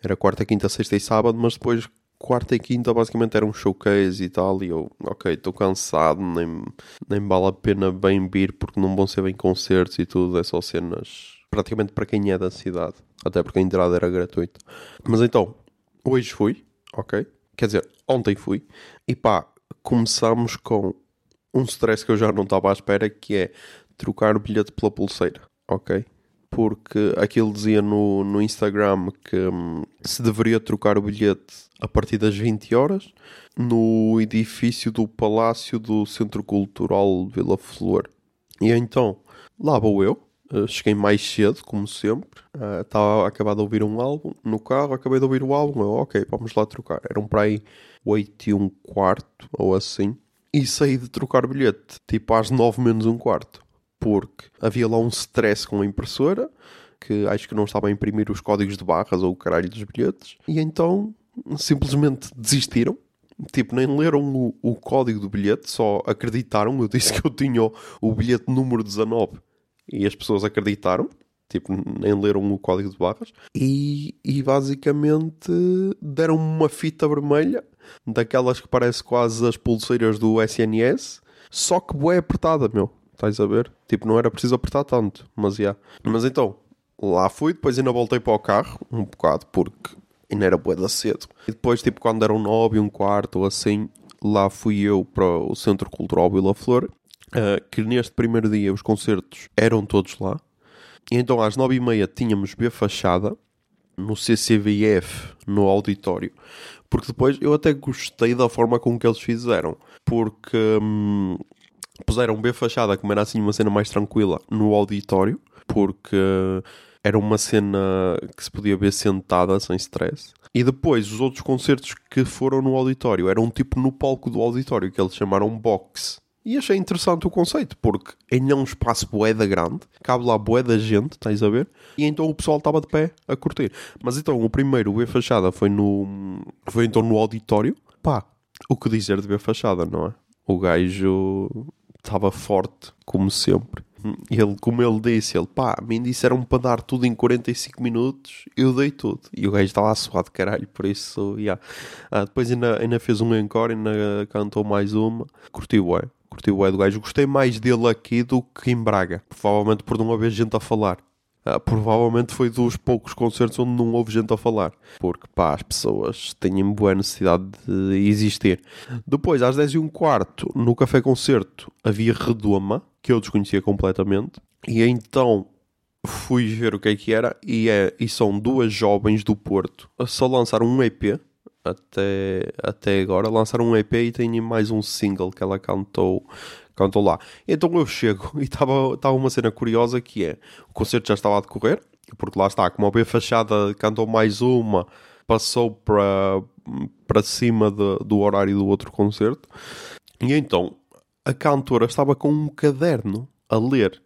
era quarta, quinta, sexta e sábado, mas depois quarta e quinta basicamente era um showcase e tal, e eu, ok, estou cansado, nem, nem vale a pena bem vir porque não vão ser bem concertos e tudo, é só cenas praticamente para quem é da cidade, até porque a entrada era gratuita. Mas então, hoje fui, ok? Quer dizer, ontem fui, e pá, começamos com um stress que eu já não estava à espera, que é trocar o bilhete pela pulseira, ok? Porque aquilo dizia no, no Instagram que hum, se deveria trocar o bilhete a partir das 20 horas no edifício do Palácio do Centro Cultural Vila Flor. E então, lá vou eu, Uh, cheguei mais cedo, como sempre. Uh, estava acabado de ouvir um álbum no carro, acabei de ouvir o álbum. Eu, ok, vamos lá trocar. Eram para aí 8 e um quarto ou assim. E saí de trocar bilhete, tipo às 9 menos um quarto. Porque havia lá um stress com a impressora, que acho que não estava a imprimir os códigos de barras ou o caralho dos bilhetes. E então simplesmente desistiram. Tipo, nem leram o, o código do bilhete, só acreditaram. Eu disse que eu tinha o, o bilhete número 19 e as pessoas acreditaram, tipo, nem leram o código de barras, e, e basicamente deram uma fita vermelha, daquelas que parece quase as pulseiras do SNS, só que boé apertada, meu. Estás a ver? Tipo, não era preciso apertar tanto, mas já. Yeah. Mas então, lá fui, depois ainda voltei para o carro, um bocado, porque ainda era boeda cedo. E depois, tipo, quando eram nove e um quarto ou assim, lá fui eu para o Centro Cultural Vila Flor uh, que neste primeiro dia os concertos eram todos lá. E então às nove e meia tínhamos B Fachada no CCVF, no auditório. Porque depois eu até gostei da forma com que eles fizeram. Porque hum, puseram B Fachada, como era assim uma cena mais tranquila, no auditório. Porque era uma cena que se podia ver sentada, sem stress. E depois, os outros concertos que foram no auditório eram tipo no palco do auditório, que eles chamaram box. E achei interessante o conceito, porque ainda é um espaço boeda grande, cabe lá boeda gente, estás a ver? E então o pessoal estava de pé a curtir. Mas então o primeiro, o B Fachada, foi no. Foi então no auditório. Pá, o que dizer de B Fachada, não é? O gajo estava forte, como sempre. Ele, como ele disse, ele, pá, me disseram para dar tudo em 45 minutos, eu dei tudo. E o gajo estava a suar de caralho, por isso, yeah. Ah, depois ainda, ainda fez um encore, ainda cantou mais uma. Curtiu, é? Curtiu o do gajo. Gostei mais dele aqui do que em Braga. Provavelmente por não haver gente a falar. Uh, provavelmente foi dos poucos concertos onde não houve gente a falar. Porque, pá, as pessoas têm boa necessidade de existir. Depois, às 10 e um quarto, no Café Concerto, havia Redoma, que eu desconhecia completamente. E então fui ver o que é que era. E, é, e são duas jovens do Porto. Só lançaram um EP até, até agora. Lançaram um EP e tem mais um single que ela cantou, cantou lá. Então eu chego e estava uma cena curiosa que é, o concerto já estava a decorrer, porque lá está, como a B Fachada cantou mais uma, passou para, para cima de, do horário do outro concerto. E então, a cantora estava com um caderno a ler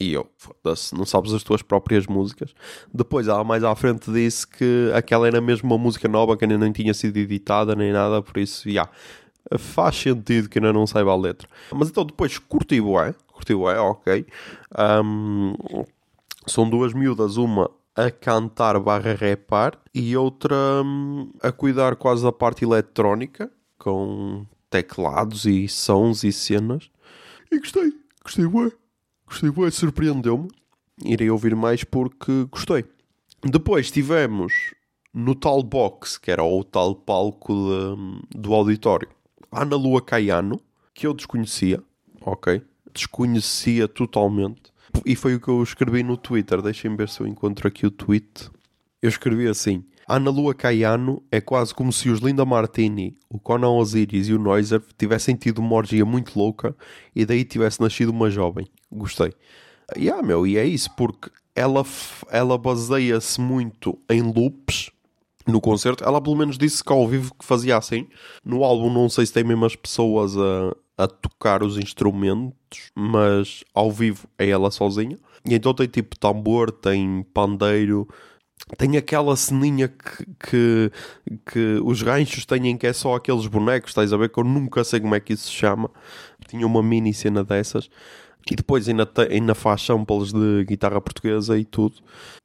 e eu, foda-se, não sabes as tuas próprias músicas. Depois, ela mais à frente disse que aquela era mesmo uma música nova que ainda nem tinha sido editada nem nada, por isso, já. Yeah, faz sentido que ainda não saiba a letra. Mas então depois curti é curti é ok. Um, são duas miúdas, uma a cantar barra repar e outra um, a cuidar quase da parte eletrónica com teclados e sons e cenas. E gostei, gostei bué. Gostei, bué, surpreendeu-me. Irei ouvir mais porque gostei. Depois tivemos no tal box, que era o tal palco de, do auditório, Ana Lua Caiano, que eu desconhecia, ok? Desconhecia totalmente. E foi o que eu escrevi no Twitter. Deixem ver se eu encontro aqui o tweet. Eu escrevi assim: Ana Lua Caiano é quase como se os Linda Martini, o Conan Osiris e o Noiser tivessem tido uma orgia muito louca e daí tivesse nascido uma jovem. Gostei. E yeah, meu, e é isso, porque ela, ela baseia-se muito em loops no concerto. Ela pelo menos disse que ao vivo que fazia assim. No álbum não sei se tem mesmo as pessoas a, a tocar os instrumentos, mas ao vivo é ela sozinha. E então tem tipo tambor, tem pandeiro, tem aquela ceninha que, que, que, os ranchos têm que é só aqueles bonecos, estás a ver? Que eu nunca sei como é que isso se chama. Tinha uma mini cena dessas. E depois ainda, te, ainda faz samples de guitarra portuguesa e tudo.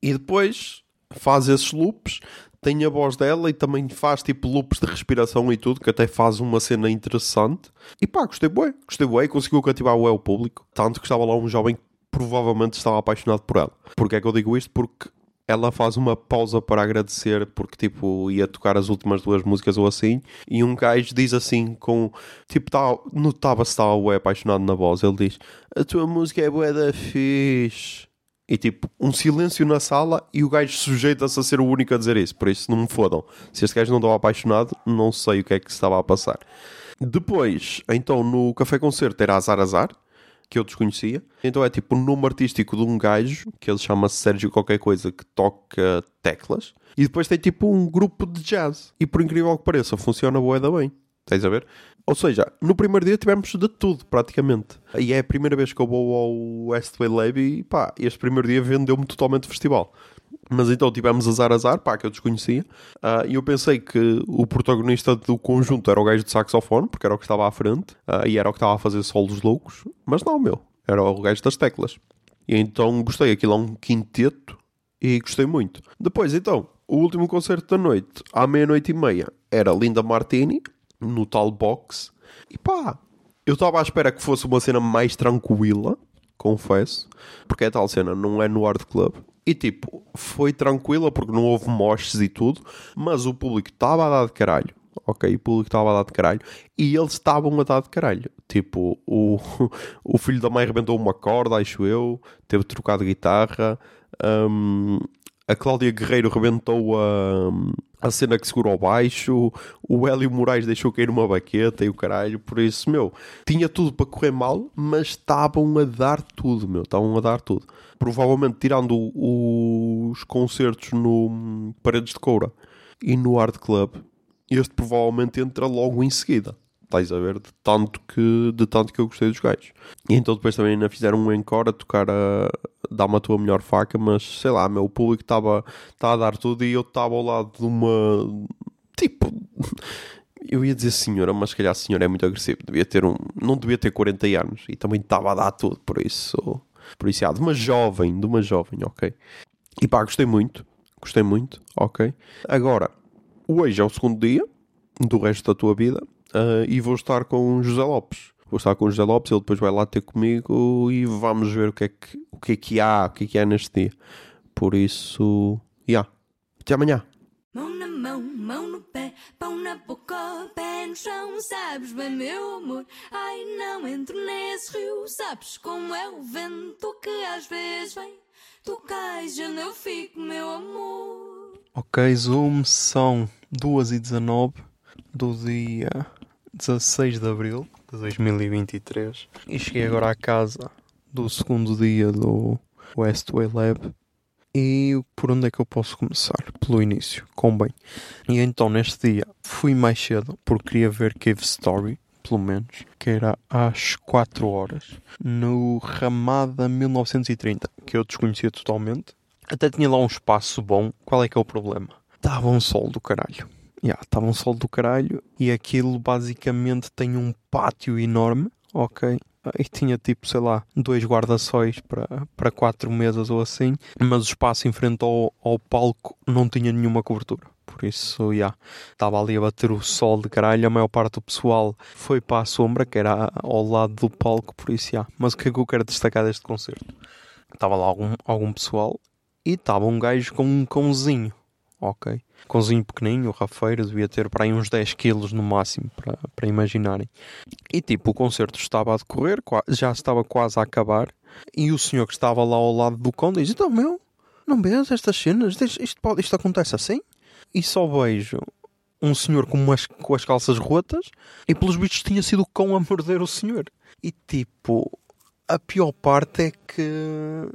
E depois faz esses loops, tem a voz dela e também faz tipo loops de respiração e tudo, que até faz uma cena interessante. E pá, gostei bué, gostei bué, conseguiu cativar o público. Tanto que estava lá um jovem que provavelmente estava apaixonado por ela. Porquê é que eu digo isto? Porque ela faz uma pausa para agradecer porque tipo ia tocar as últimas duas músicas ou assim e um gajo diz assim com tipo tá, notava-se estava apaixonado na voz ele diz a tua música é bué da fixe e tipo um silêncio na sala e o gajo sujeita-se a ser o único a dizer isso por isso não me fodam se este gajo não estava apaixonado não sei o que é que estava a passar depois então no café concerto era Azar Azar que eu desconhecia. Então é tipo o nome artístico de um gajo, que ele chama Sérgio qualquer coisa, que toca teclas. E depois tem tipo um grupo de jazz. E por incrível que pareça, funciona boeda bem. Estás a ver? Ou seja, no primeiro dia tivemos de tudo, praticamente. E é a primeira vez que eu vou ao Westway Lab e pá, este primeiro dia vendeu-me totalmente o festival. Mas então tivemos Azar Azar, pá, que eu desconhecia. Uh, e eu pensei que o protagonista do conjunto era o gajo de saxofone, porque era o que estava à frente, uh, e era o que estava a fazer solos loucos. Mas não, meu, era o gajo das teclas. E então gostei, aquilo é um quinteto, e gostei muito. Depois, então, o último concerto da noite, à meia-noite e meia, era Linda Martini, no tal box. E pá, eu estava à espera que fosse uma cena mais tranquila, confesso, porque é tal cena, não é no Art Club. E tipo, foi tranquila porque não houve mostres e tudo, mas o público estava a dar de caralho. Ok, o público estava a dar de caralho e eles estavam a dar de caralho. Tipo, o, o filho da mãe arrebentou uma corda, acho eu, teve trocado de guitarra. Um, A Cláudia Guerreiro rebentou a, a cena que segurou baixo. O Hélio Moraes deixou cair uma baqueta e o caralho. Por isso, meu, tinha tudo para correr mal, mas estavam a dar tudo, meu. Estavam a dar tudo. Provavelmente, tirando os concertos no Paredes de Coura e no Art Club, este provavelmente entra logo em seguida. Estás a ver? De tanto, que, de tanto que eu gostei dos gajos. E então depois também ainda fizeram um encore a tocar a Dá-me a tua melhor faca, mas sei lá, meu, o público estava a dar tudo e eu estava ao lado de uma. Tipo. Eu ia dizer senhora, mas se calhar a senhora é muito agressiva. Devia ter um. Não devia ter 40 anos e também estava a dar tudo, por isso. Por isso, ah, de uma jovem, de uma jovem, ok? E pá, gostei muito. Gostei muito, ok? Agora, hoje é o segundo dia do resto da tua vida uh, e vou estar com José Lopes. Vou estar com José Lopes, ele depois vai lá ter comigo e vamos ver o que é que, o que, é que há, o que é que há neste dia. Por isso, já. Yeah. Até amanhã. Mão na mão, mão no pé, pão na boca, pé no chão, sabes bem, meu amor. Ai, não entro nesse rio, sabes como é o vento que às vezes vem. Tu cais, onde eu fico, meu amor. Ok, Zoom, são 2h19 do dia 16 de Abril de 2023 e cheguei agora à casa do segundo dia do Westway Lab e por onde é que eu posso começar? Pelo início, com bem. E então neste dia fui mais cedo porque queria ver Cave Story, pelo menos, que era às 4 horas, no Ramada 1930, que eu desconhecia totalmente. Até tinha lá um espaço bom. Qual é que é o problema? Estava um sol do caralho yeah, estava um sol do caralho e aquilo basicamente tem um pátio enorme, ok? E tinha tipo, sei lá, dois guarda-sóis para, para quatro mesas ou assim, mas o espaço em frente ao, ao palco não tinha nenhuma cobertura. Por isso, já, yeah, estava ali a bater o sol de caralho. A maior parte do pessoal foi para a sombra, que era ao lado do palco. Por isso, já. Yeah. Mas o que é que eu quero destacar deste concerto? Estava lá algum, algum pessoal e estava um gajo com um cãozinho ok. Cãozinho pequenininho, o rafeiro, devia ter para aí uns 10 quilos no máximo, para, para imaginarem. E tipo, o concerto estava a decorrer, já estava quase a acabar, e o senhor que estava lá ao lado do cão diz, então meu, não vês estas cenas? Isto, isto, pode, isto acontece assim? E só vejo um senhor com, umas, com as calças rotas, e pelos bichos tinha sido o cão a morder o senhor. E tipo, a pior parte é que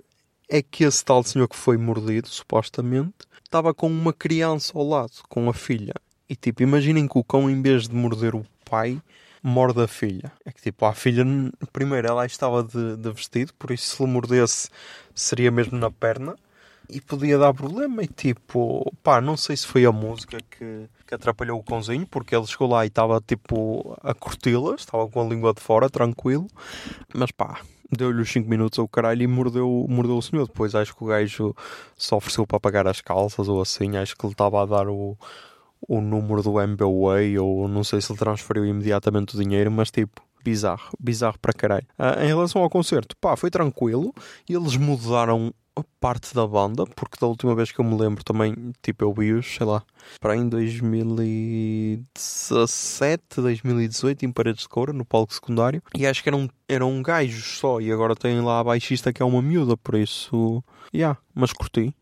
é que esse tal senhor que foi mordido, supostamente, estava com uma criança ao lado, com a filha. E tipo, imaginem que o cão, em vez de morder o pai, morde a filha. É que tipo, a filha, primeiro, ela estava de, de vestido, por isso se lhe mordesse seria mesmo na perna e podia dar problema. E tipo, pá, não sei se foi a música que, que atrapalhou o cãozinho, porque ele chegou lá e estava tipo a curti-las, estava com a língua de fora, tranquilo, mas pá, deu-lhe os 5 minutos ao caralho e mordeu, mordeu o senhor. Depois acho que o gajo só ofereceu para pagar as calças ou assim. Acho que ele estava a dar o, o número do MBWay ou não sei se ele transferiu imediatamente o dinheiro, mas tipo, bizarro, bizarro para caralho. Ah, em relação ao concerto, pá, foi tranquilo. e Eles mudaram parte da banda, porque da última vez que eu me lembro também, tipo, eu vi-os, sei lá, para em 2017, 2018, em Paredes de Coura, no palco secundário, e acho que eram, eram gajos só, e agora tem lá a baixista que é uma miúda, por isso, yeah, mas curti,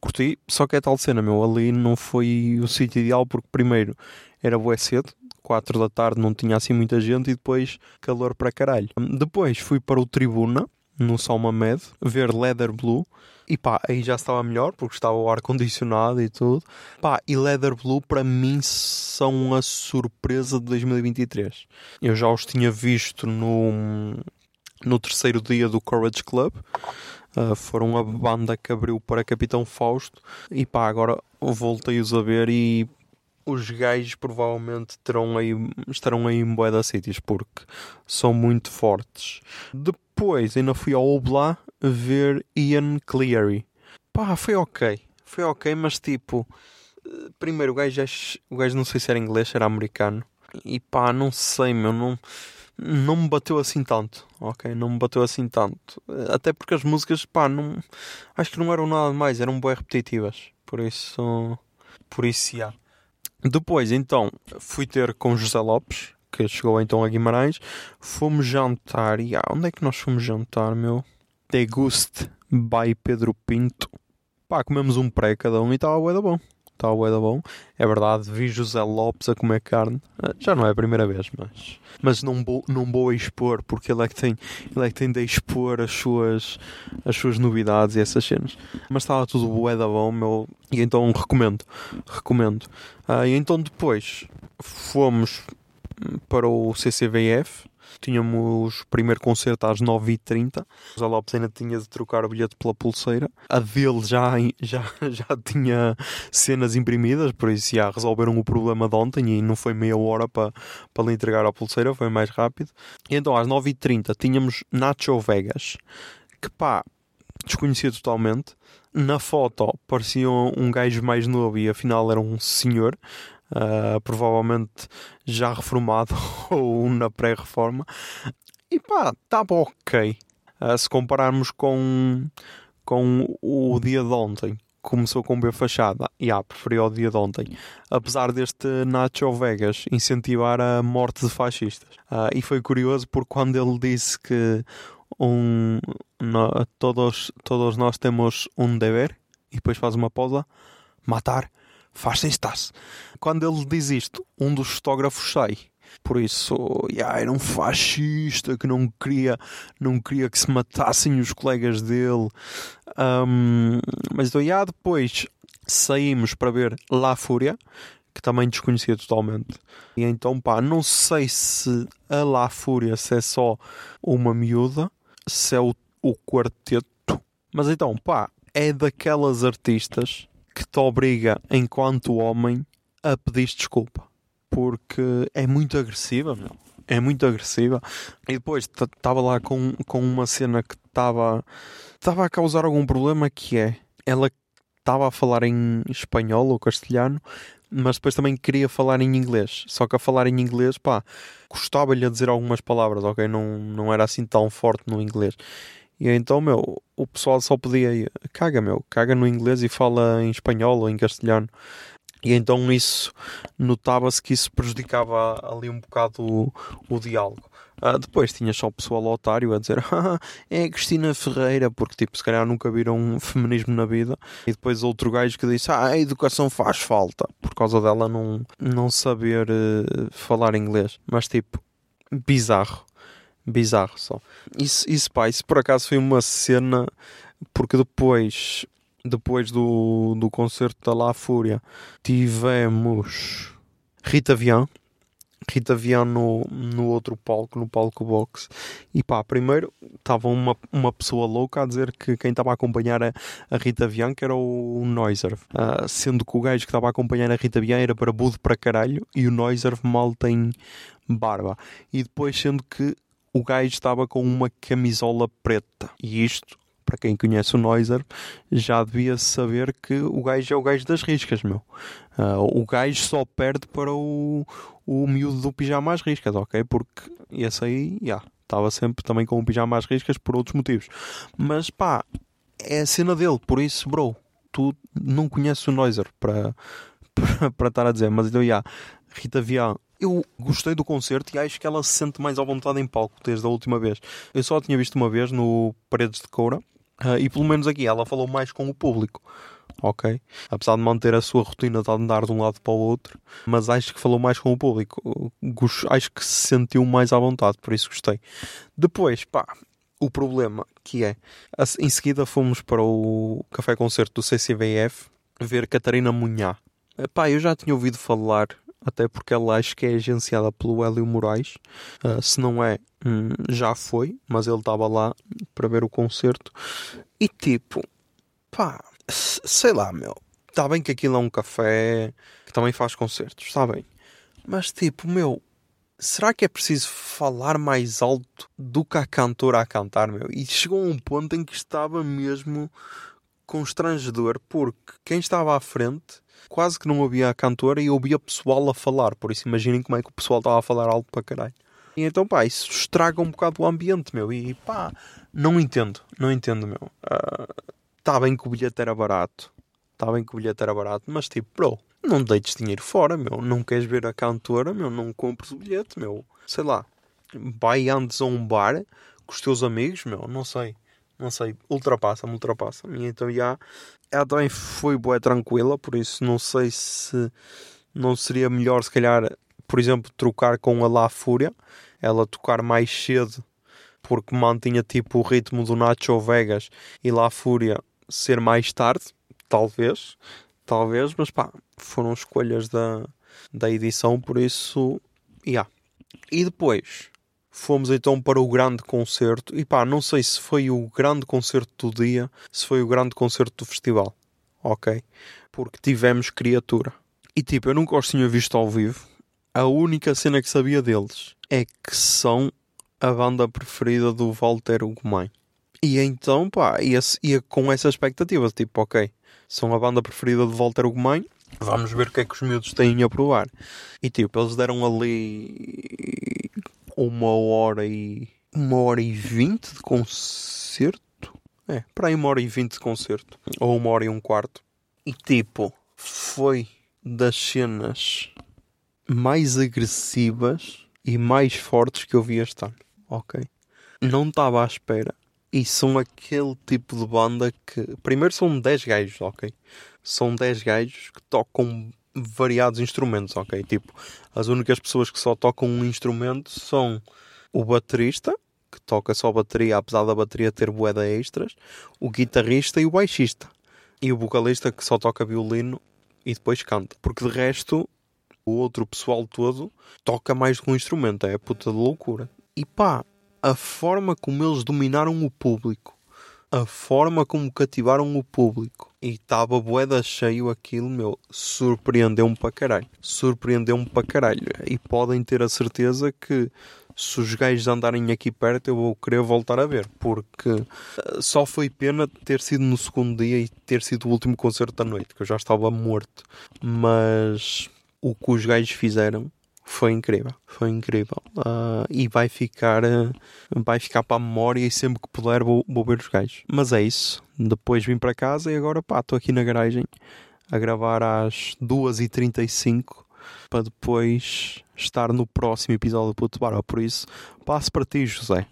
curti, só que é tal cena, meu, ali não foi o sítio ideal, porque primeiro era bué cedo, 4 da tarde não tinha assim muita gente e depois calor para caralho. Depois fui para o Tribuna, no Salma Med, ver Leather Blue. E pá, aí já estava melhor porque estava o ar-condicionado e tudo. Pá, e Leather Blue para mim são a surpresa de 2023. Eu já os tinha visto no, no terceiro dia do Courage Club. Uh, foram a banda que abriu para Capitão Fausto. E pá, agora voltei-os a ver e os gajos provavelmente terão aí, estarão aí em Boeda Cities porque são muito fortes. Depois ainda fui ao Oblá ver Ian Cleary. Pá, foi ok. Foi ok, mas tipo, primeiro o gajo, o gajo não sei se era inglês, era americano. E pá, não sei, meu, não, não me bateu assim tanto, ok? Não me bateu assim tanto. Até porque as músicas, pá, não, acho que não eram nada mais, eram bem repetitivas. Por isso, por isso, já. Depois, então, fui ter com José Lopes, que chegou então a Guimarães. Fomos jantar. E ah, onde é que nós fomos jantar, meu? Deguste by Pedro Pinto. Pá, comemos um pré cada um e estava bué da bom. Estava bué da bom. É verdade, vi José Lopes a comer carne. Ah, Já não é a primeira vez, mas... Mas não vou, não vou expor, porque ele é que tem, ele é que tem de expor as suas, as suas novidades e essas cenas. Mas estava tudo bué da bom, meu. E então recomendo. Recomendo. Ah, e então depois fomos para o CCVF. Tínhamos o primeiro concerto às 9h30. O Lopes ainda tinha de trocar o bilhete pela pulseira. A dele já, já, já tinha cenas imprimidas, por isso já resolveram o problema de ontem e não foi meia hora para, para lhe entregar a pulseira, foi mais rápido. E então às 9h30 tínhamos Nacho Vegas, que pá, desconhecia totalmente. Na foto parecia um gajo mais novo e afinal era um senhor. Uh, provavelmente já reformado ou na pré-reforma. E pá, estava ok. Uh, se compararmos com, com o dia de ontem, começou com B fachada. E yeah, preferi o dia de ontem. Apesar deste Nacho Vegas incentivar a morte de fascistas. Uh, e foi curioso porque quando ele disse que um, no, todos, todos nós temos um dever, e depois faz uma pausa, matar fascistas. Quando ele diz isto, um dos fotógrafos sai. Por isso, yeah, era um fascista que não queria, não queria que se matassem os colegas dele. Um, mas então, yeah, depois saímos para ver La Fúria, que também desconhecia totalmente. E então, pá, não sei se a La Fúria se é só uma miúda, se é o, o quarteto. Mas então, pá, é daquelas artistas que te obriga, enquanto homem, a pedir desculpa. Porque é muito agressiva, meu. É muito agressiva. E depois estava lá com, com uma cena que estava estava a causar algum problema que é ela estava a falar em espanhol ou castelhano, mas depois também queria falar em inglês. Só que a falar em inglês, pá, custava-lhe a dizer algumas palavras, ok? Não, não era assim tão forte no inglês. E então, meu, o pessoal só pedia, caga, meu, caga no inglês e fala em espanhol ou em castelhano. E então isso, notava-se que isso prejudicava ali um bocado o, o diálogo. Uh, depois tinha só o pessoal otário a dizer ah, é Cristina Ferreira, porque tipo, se calhar nunca viram um feminismo na vida. E depois outro gajo que disse ah, a educação faz falta, por causa dela não, não saber uh, falar inglês. Mas tipo, bizarro bizarro só. Isso, isso, pá, isso por acaso foi uma cena, porque depois, depois do, do concerto da La Fúria, tivemos Rita Vian. Rita Vian no, no outro palco, no palco box. E pá, primeiro estava uma, uma pessoa louca a dizer que quem estava a acompanhar a, a Rita Vian que era o Noiser. Uh, sendo que o gajo que estava a acompanhar a Rita Vian era barbudo para caralho e o Noiser mal tem barba. E depois sendo que o gajo estava com uma camisola preta. E isto, para quem conhece o Noiser, já devia saber que o gajo é o gajo das riscas, meu. Uh, o gajo só perde para o, o miúdo do pijama às riscas, ok? Porque esse aí, já, yeah, estava sempre também com o pijama às riscas por outros motivos. Mas pá, é a cena dele, por isso, bro, tu não conheces o Noiser para, para, estar a dizer, mas então, já, yeah, Rita Vian eu gostei do concerto e acho que ela se sente mais à vontade em palco desde a última vez. Eu só a tinha visto uma vez no Paredes de Coura uh, e pelo menos aqui ela falou mais com o público. Ok? Apesar de manter a sua rotina de andar de um lado para o outro, mas acho que falou mais com o público. Acho que se sentiu mais à vontade, por isso gostei. Depois, pá, o problema que é, em seguida fomos para o café concerto do CCVF ver Catarina Munhá. Pá, eu já tinha ouvido falar até porque ela acho que é agenciada pelo Hélio Moraes. Uh, se não é, hum, já foi, mas ele estava lá para ver o concerto. E tipo, pá, sei lá, meu. Está bem que aquilo é um café que também faz concertos, está bem. Mas tipo, meu, será que é preciso falar mais alto do que a cantora a cantar, meu? E chegou a um ponto em que estava mesmo constrangedor, porque quem estava à frente quase que não ouvia a cantora e ouvia pessoal a falar, por isso imaginem como é que o pessoal estava a falar alto para caralho. E então, pá, isso estraga um bocado o ambiente, meu. E pá, não entendo, não entendo, meu. Está uh, bem que o bilhete era barato, está bem que o bilhete era barato, mas tipo, bro, não deites dinheiro fora, meu. Não queres ver a cantora, meu, não compres o bilhete, meu. Sei lá, vai antes a um bar com os teus amigos, meu, não sei. não sei, ultrapassa-me, ultrapassa-me. Então já, ela também foi boa tranquila, por isso não sei se não seria melhor, se calhar, por exemplo, trocar com a La Fúria, ela tocar mais cedo, porque mantinha tipo o ritmo do Nacho Vegas e La Fúria ser mais tarde, talvez, talvez, mas pá, foram escolhas da, da edição, por isso, yeah. E depois fomos então para o grande concerto, e pá, não sei se foi o grande concerto do dia, se foi o grande concerto do festival, ok? Porque tivemos criatura. E tipo, eu nunca os tinha visto ao vivo, a única cena que sabia deles é que são a banda preferida do Walter Ugumem. E então, pá, ia, ia com essa expectativa, tipo, ok, são a banda preferida de Walter Ugumem, vamos ver o que é que os miúdos têm a provar. E tipo, eles deram ali uma hora e. uma hora e vinte de concerto? É, para aí uma hora e vinte de concerto. Ou uma hora e um quarto. E tipo, foi das cenas mais agressivas e mais fortes que eu vi este ano. Ok? Não estava à espera. E são aquele tipo de banda que. Primeiro são 10 gajos, ok? São 10 gajos que tocam variados instrumentos, ok? Tipo, as únicas pessoas que só tocam um instrumento são o baterista, que toca só bateria, apesar da bateria ter boeda extras, o guitarrista e o baixista. E o vocalista que só toca violino e depois canta. Porque de resto, o outro pessoal todo toca mais que um instrumento. É puta de loucura. E pá, a forma como eles dominaram o público, a forma como cativaram o público e estava boeda cheio aquilo, meu, surpreendeu-me para caralho. Surpreendeu-me para caralho. E podem ter a certeza que se os gajos andarem aqui perto eu vou querer voltar a ver, porque uh, só foi pena ter sido no segundo dia e ter sido o último concerto da noite, que eu já estava morto. Mas o que os gajos fizeram foi incrível, foi incrível. Uh, e vai ficar, uh, vai ficar para a memória e sempre que puder vou, vou ver os gajos. Mas é isso. Depois vim para casa e agora pá, estou aqui na garagem a gravar às 2h35 para depois estar no próximo episódio do Puto Barba. Por isso, passo para ti, José.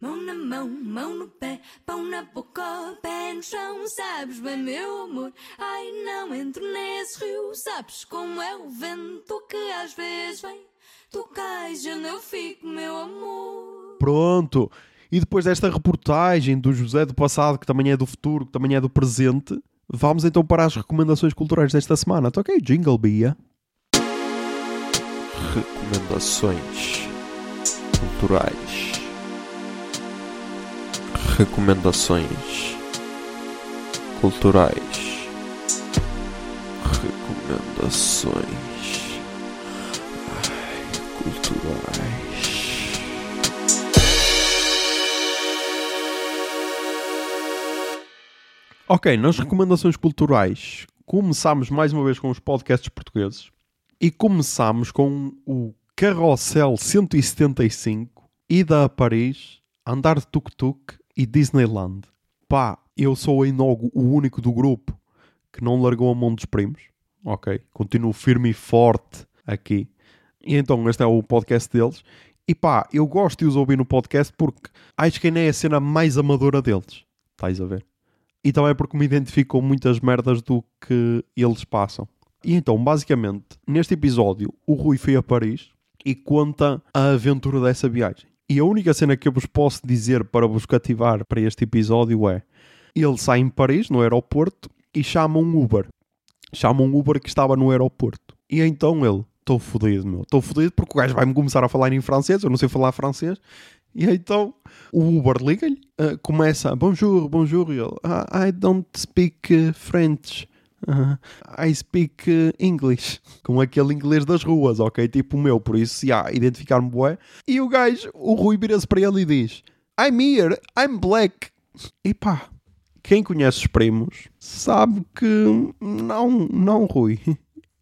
Na mão, mão no pé, pão na boca, pé no chão, sabes bem, meu amor. Ai, não entro nesse rio, sabes como é o vento que às vezes vem. Tu cais onde eu fico, meu amor. Pronto. E depois desta reportagem do José do passado, que também é do futuro, que também é do presente, vamos então para as recomendações culturais desta semana. Toquei Jingle Bia. Recomendações culturais. Recomendações culturais. Recomendações Ai, culturais. Ok, nas recomendações culturais, começámos mais uma vez com os podcasts portugueses e começámos com o Carrossel 175, Ida a Paris, Andar de Tuk-Tuk e Disneyland. Pá, eu sou ainda o único do grupo que não largou a mão dos primos. Ok, continuo firme e forte aqui. E então este é o podcast deles. E pá, eu gosto de os ouvir no podcast porque acho que ainda é a cena mais amadora deles. Estás a ver? E também porque me identifico com muitas merdas do que eles passam. E então, basicamente, neste episódio, o Rui foi a Paris e conta a aventura dessa viagem. E a única cena que eu vos posso dizer para vos cativar para este episódio é: ele sai em Paris, no aeroporto, e chama um Uber. Chama um Uber que estava no aeroporto. E então ele: Estou fodido, meu. Estou fodido porque o gajo vai-me começar a falar em francês. Eu não sei falar francês. E então o Uber liga-lhe, uh, começa bonjour, bonjour, e ele ah, I don't speak uh, French. Uh, I speak uh, English. Com aquele inglês das ruas, ok? Tipo o meu, por isso, já, yeah, identificar-me bué. E o gajo, o Rui vira-se para ele e diz I'm here, I'm black. E pá, quem conhece os primos sabe que não, não, Rui.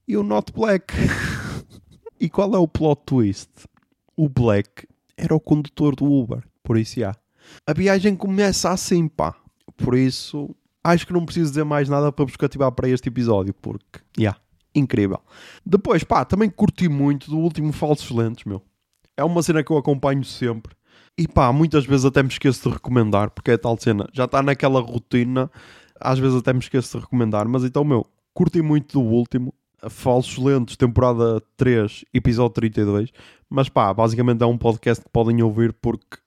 You're not black. e qual é o plot twist? O black era o condutor do Uber. Por isso, já. A viagem começa assim, pá. Por isso, acho que não preciso dizer mais nada para vos cativar para este episódio, porque, já, yeah, incrível. Depois, pá, também curti muito do último Falsos Lentes, meu. É uma cena que eu acompanho sempre. E pá, muitas vezes até me esqueço de recomendar, porque é tal cena, já está naquela rotina, às vezes até me esqueço de recomendar, mas então, meu, curti muito do último, Falsos Lentos, temporada 3, episódio 32, mas pá, basicamente é um podcast que podem ouvir porque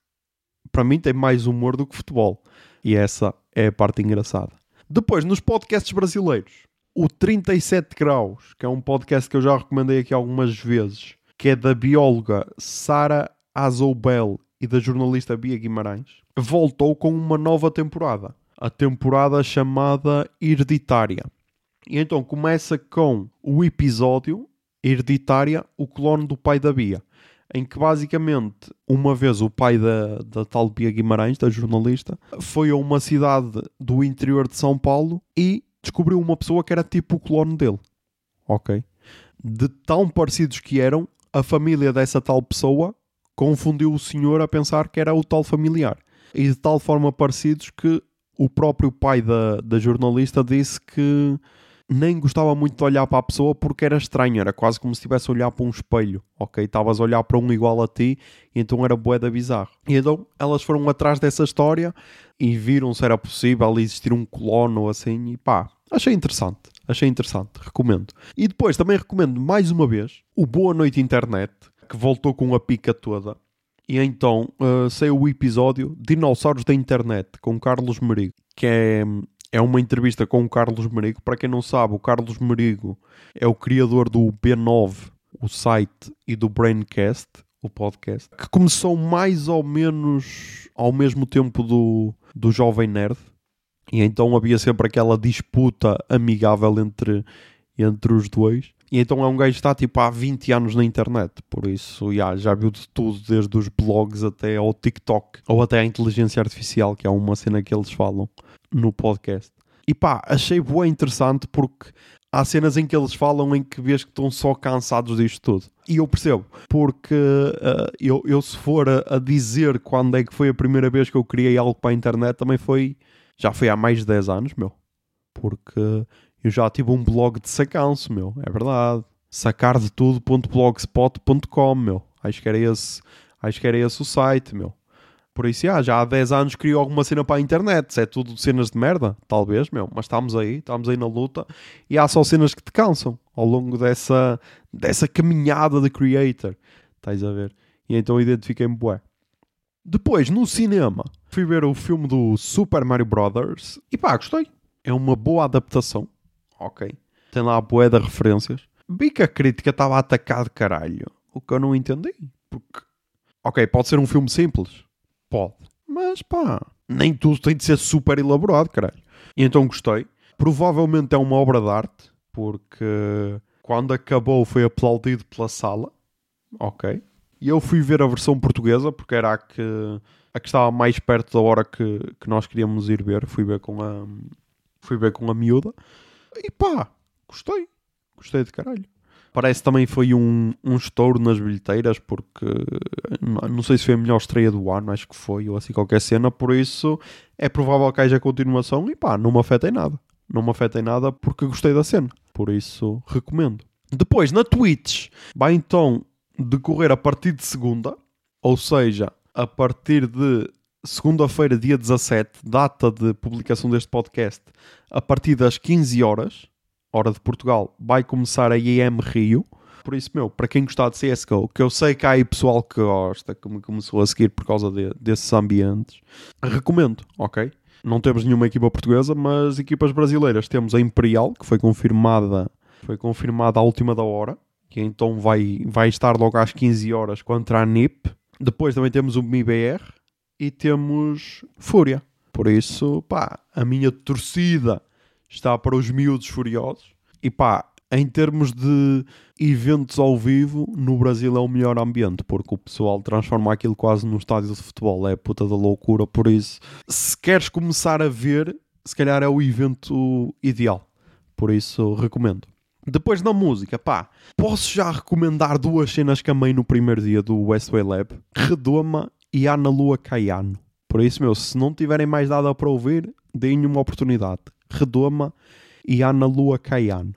para mim tem mais humor do que futebol, e essa é a parte engraçada. Depois, nos podcasts brasileiros, o 37 Graus, que é um podcast que eu já recomendei aqui algumas vezes, que é da bióloga Sara Azoubel e da jornalista Bia Guimarães, voltou com uma nova temporada. A temporada chamada Hereditária. E então começa com o episódio Hereditária, o clone do pai da Bia. Em que basicamente, uma vez o pai da, da tal Bia Guimarães, da jornalista, foi a uma cidade do interior de São Paulo e descobriu uma pessoa que era tipo o clone dele. Ok? De tão parecidos que eram, a família dessa tal pessoa confundiu o senhor a pensar que era o tal familiar. E de tal forma parecidos que o próprio pai da, da jornalista disse que nem gostava muito de olhar para a pessoa porque era estranho, era quase como se estivesse a olhar para um espelho, ok? Estavas a olhar para um igual a ti e então era boeda bizarro. E então elas foram atrás dessa história e viram se era possível existir um clone ou assim e pá, achei interessante. Achei interessante, recomendo. E depois também recomendo mais uma vez o Boa Noite Internet, que voltou com a pica toda. E então uh, saiu o episódio Dinossauros da Internet com Carlos Merigo, que é, é uma entrevista com o Carlos Merigo. Para quem não sabe, o Carlos Merigo é o criador do B9, o site, e do Braincast, o podcast, que começou mais ou menos ao mesmo tempo do, do Jovem Nerd. E então havia sempre aquela disputa amigável entre, entre os dois. E então é um gajo que está tipo há 20 anos na internet, por isso yeah, já viu de tudo, desde os blogs até ao TikTok, ou até à inteligência artificial, que é uma cena que eles falam no podcast. E pá, achei boa interessante porque há cenas em que eles falam em que vês que estão só cansados disto tudo. E eu percebo, porque uh, eu, eu se for a, a, dizer quando é que foi a primeira vez que eu criei algo para a internet, também foi, já foi há mais de 10 anos, meu. Porque eu já tive um blog de sacanço, meu. É verdade. Sacardetudo.blogspot.com, meu. Acho que era esse, acho que era esse o site, meu. Por isso, já, já há 10 anos criou alguma cena para a internet. Se é tudo cenas de merda, talvez, meu. Mas estamos aí, estamos aí na luta. E há só cenas que te cansam ao longo dessa, dessa caminhada de creator. Estás a ver? E então identifiquei-me bué. Depois, no cinema, fui ver o filme do Super Mario Brothers. E pá, gostei. É uma boa adaptação ok. Tem lá a boé de referências. Vi que a crítica estava a atacar de caralho. O que eu não entendi. Porque, ok, pode ser um filme simples. Pode. Mas pá, nem tudo tem de ser super elaborado, caralho. E então gostei. Provavelmente é uma obra de arte, porque quando acabou foi aplaudido pela sala. Ok. E eu fui ver a versão portuguesa, porque era a que, a que estava mais perto da hora que, que nós queríamos ir ver. Fui ver com a, fui ver com a miúda. E pá, gostei. Gostei de caralho. Parece também foi um, um estouro nas bilheteiras, porque não sei se foi a melhor estreia do ano, acho que foi, ou assim qualquer cena, por isso é provável que haja continuação e pá, não me afeta em nada. Não me afeta em nada porque gostei da cena, por isso recomendo. Depois, na Twitch, vai então decorrer a partir de segunda, ou seja, a partir de segunda-feira, dia 17, data de publicação deste podcast, a partir das 15 horas, hora de Portugal, vai começar a IEM Rio. Por isso, meu, para quem gostar de CSGO, que eu sei que há aí pessoal que gosta, que me começou a seguir por causa de, desses ambientes, recomendo, ok? Não temos nenhuma equipa portuguesa, mas equipas brasileiras. Temos a Imperial, que foi confirmada, foi confirmada à última da hora, que então vai, vai estar logo às 15 horas contra a NIP. Depois também temos o MIBR, e temos Fúria. Por isso, pá, a minha torcida está para os miúdos furiosos. E pá, em termos de eventos ao vivo, no Brasil é o melhor ambiente, porque o pessoal transforma aquilo quase num estádio de futebol. É puta da loucura. Por isso, se queres começar a ver, se calhar é o evento ideal. Por isso, recomendo. Depois na música, pá, posso já recomendar duas cenas que amei no primeiro dia do Westway Lab: Redoma e Ana Lua Caiano. Por isso, meu, se não tiverem mais nada para ouvir, deem uma oportunidade. Redoma e Ana Lua Caiano.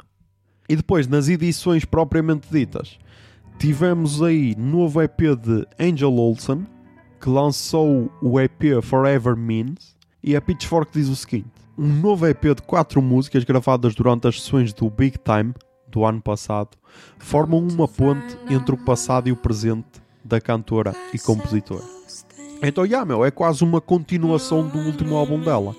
E depois, nas edições propriamente ditas, tivemos aí novo EP de Angel Olsen, que lançou o EP Forever Means, e a Pitchfork diz o seguinte: um novo EP de quatro músicas gravadas durante as sessões do Big Time do ano passado formam uma ponte entre o passado e o presente da cantora e compositora. Então, yeah, meu, é quase uma continuação do último álbum dela,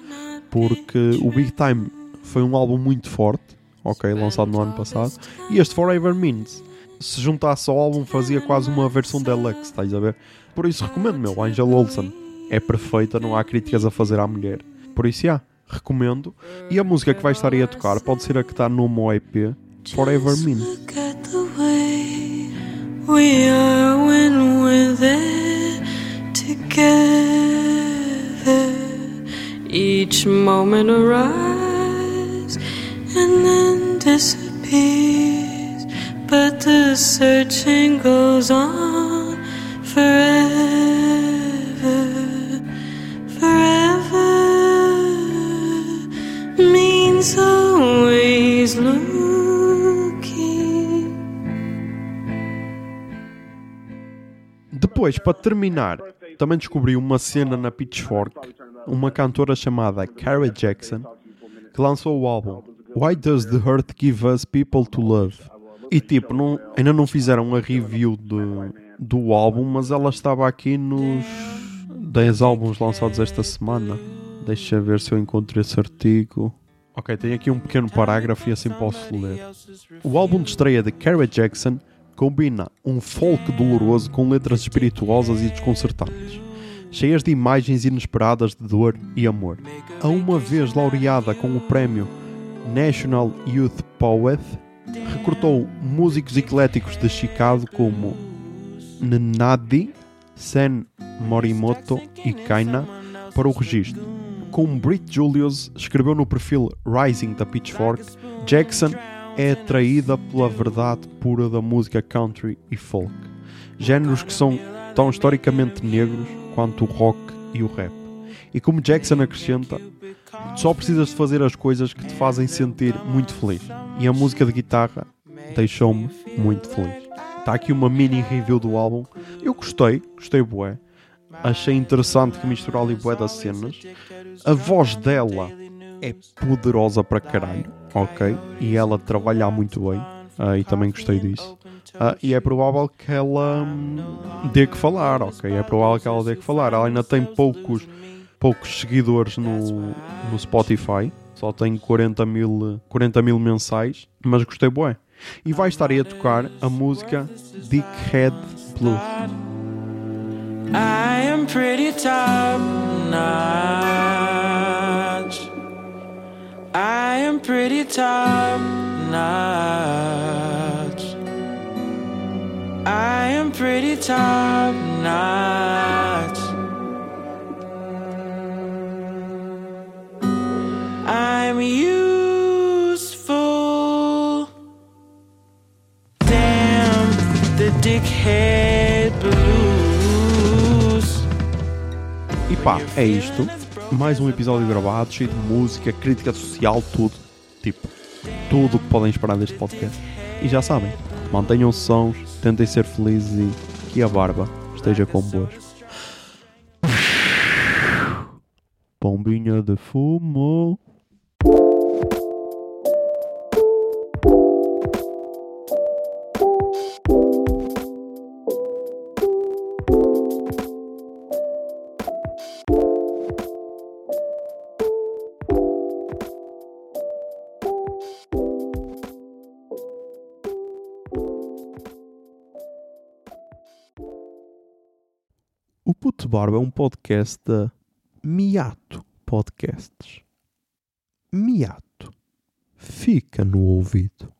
porque o Big Time foi um álbum muito forte, ok, lançado no ano passado, e este Forever Means, se juntasse ao álbum, fazia quase uma versão deluxe, estás a ver? Por isso recomendo, meu, Angel Olsen é perfeita, não há críticas a fazer à mulher. Por isso, yeah, recomendo. E a música que vai estar aí a tocar pode ser a que está no meu EP, Forever Means. We are when we're there together. Each moment arrives and then disappears, but the searching goes on forever. Forever means always looking. Depois, para terminar, também descobri uma cena na Pitchfork, uma cantora chamada Cara Jackson, que lançou o álbum Why Does the Earth Give Us People to Love? E tipo, não- ainda não fizeram a review do, do álbum, mas ela estava aqui nos 10 álbuns lançados esta semana. Deixa ver se eu encontro esse artigo. Ok, tem aqui um pequeno parágrafo e assim posso ler. O álbum de estreia de Cara Jackson combina um folk doloroso com letras espirituosas e desconcertantes, cheias de imagens inesperadas de dor e amor. A uma vez laureada com o prémio National Youth Poet, recrutou músicos ecléticos de Chicago como Nnadi, Sen Morimoto e Kaina para o registro. Como Brit Julius escreveu no perfil Rising da Pitchfork, Jackson é atraída pela verdade pura da música country e folk, géneros que são tão historicamente negros quanto o rock e o rap. E como Jackson acrescenta, só precisas de fazer as coisas que te fazem sentir muito feliz. E a música de guitarra deixou-me muito feliz. Está aqui uma mini review do álbum. Eu gostei, gostei bué. Achei interessante que misturar ali bué das cenas. A voz dela é poderosa para caralho, ok? E ela trabalha muito bem. ah, e também gostei disso. Ah, e é provável que ela hum, dê que falar, ok? É provável que ela dê que falar. Ela ainda tem poucos, poucos seguidores no, no Spotify. Só tem 40 mil, 40 mil mensais. Mas gostei bué. E vai estar aí a tocar a música Dickhead Blues. I am pretty top notch. I am pretty top notch. I am pretty top notch. I'm useful. Damn, the dickhead blues. E pá, é isto. Mais um episódio gravado, cheio de música, crítica social, tudo. Tipo, tudo o que podem esperar deste podcast. E já sabem, mantenham-se sons, tentem ser felizes e que a barba esteja convosco. Bombinha de fumo. Barba é um podcast da Miato Podcasts. Miato. Fica no ouvido.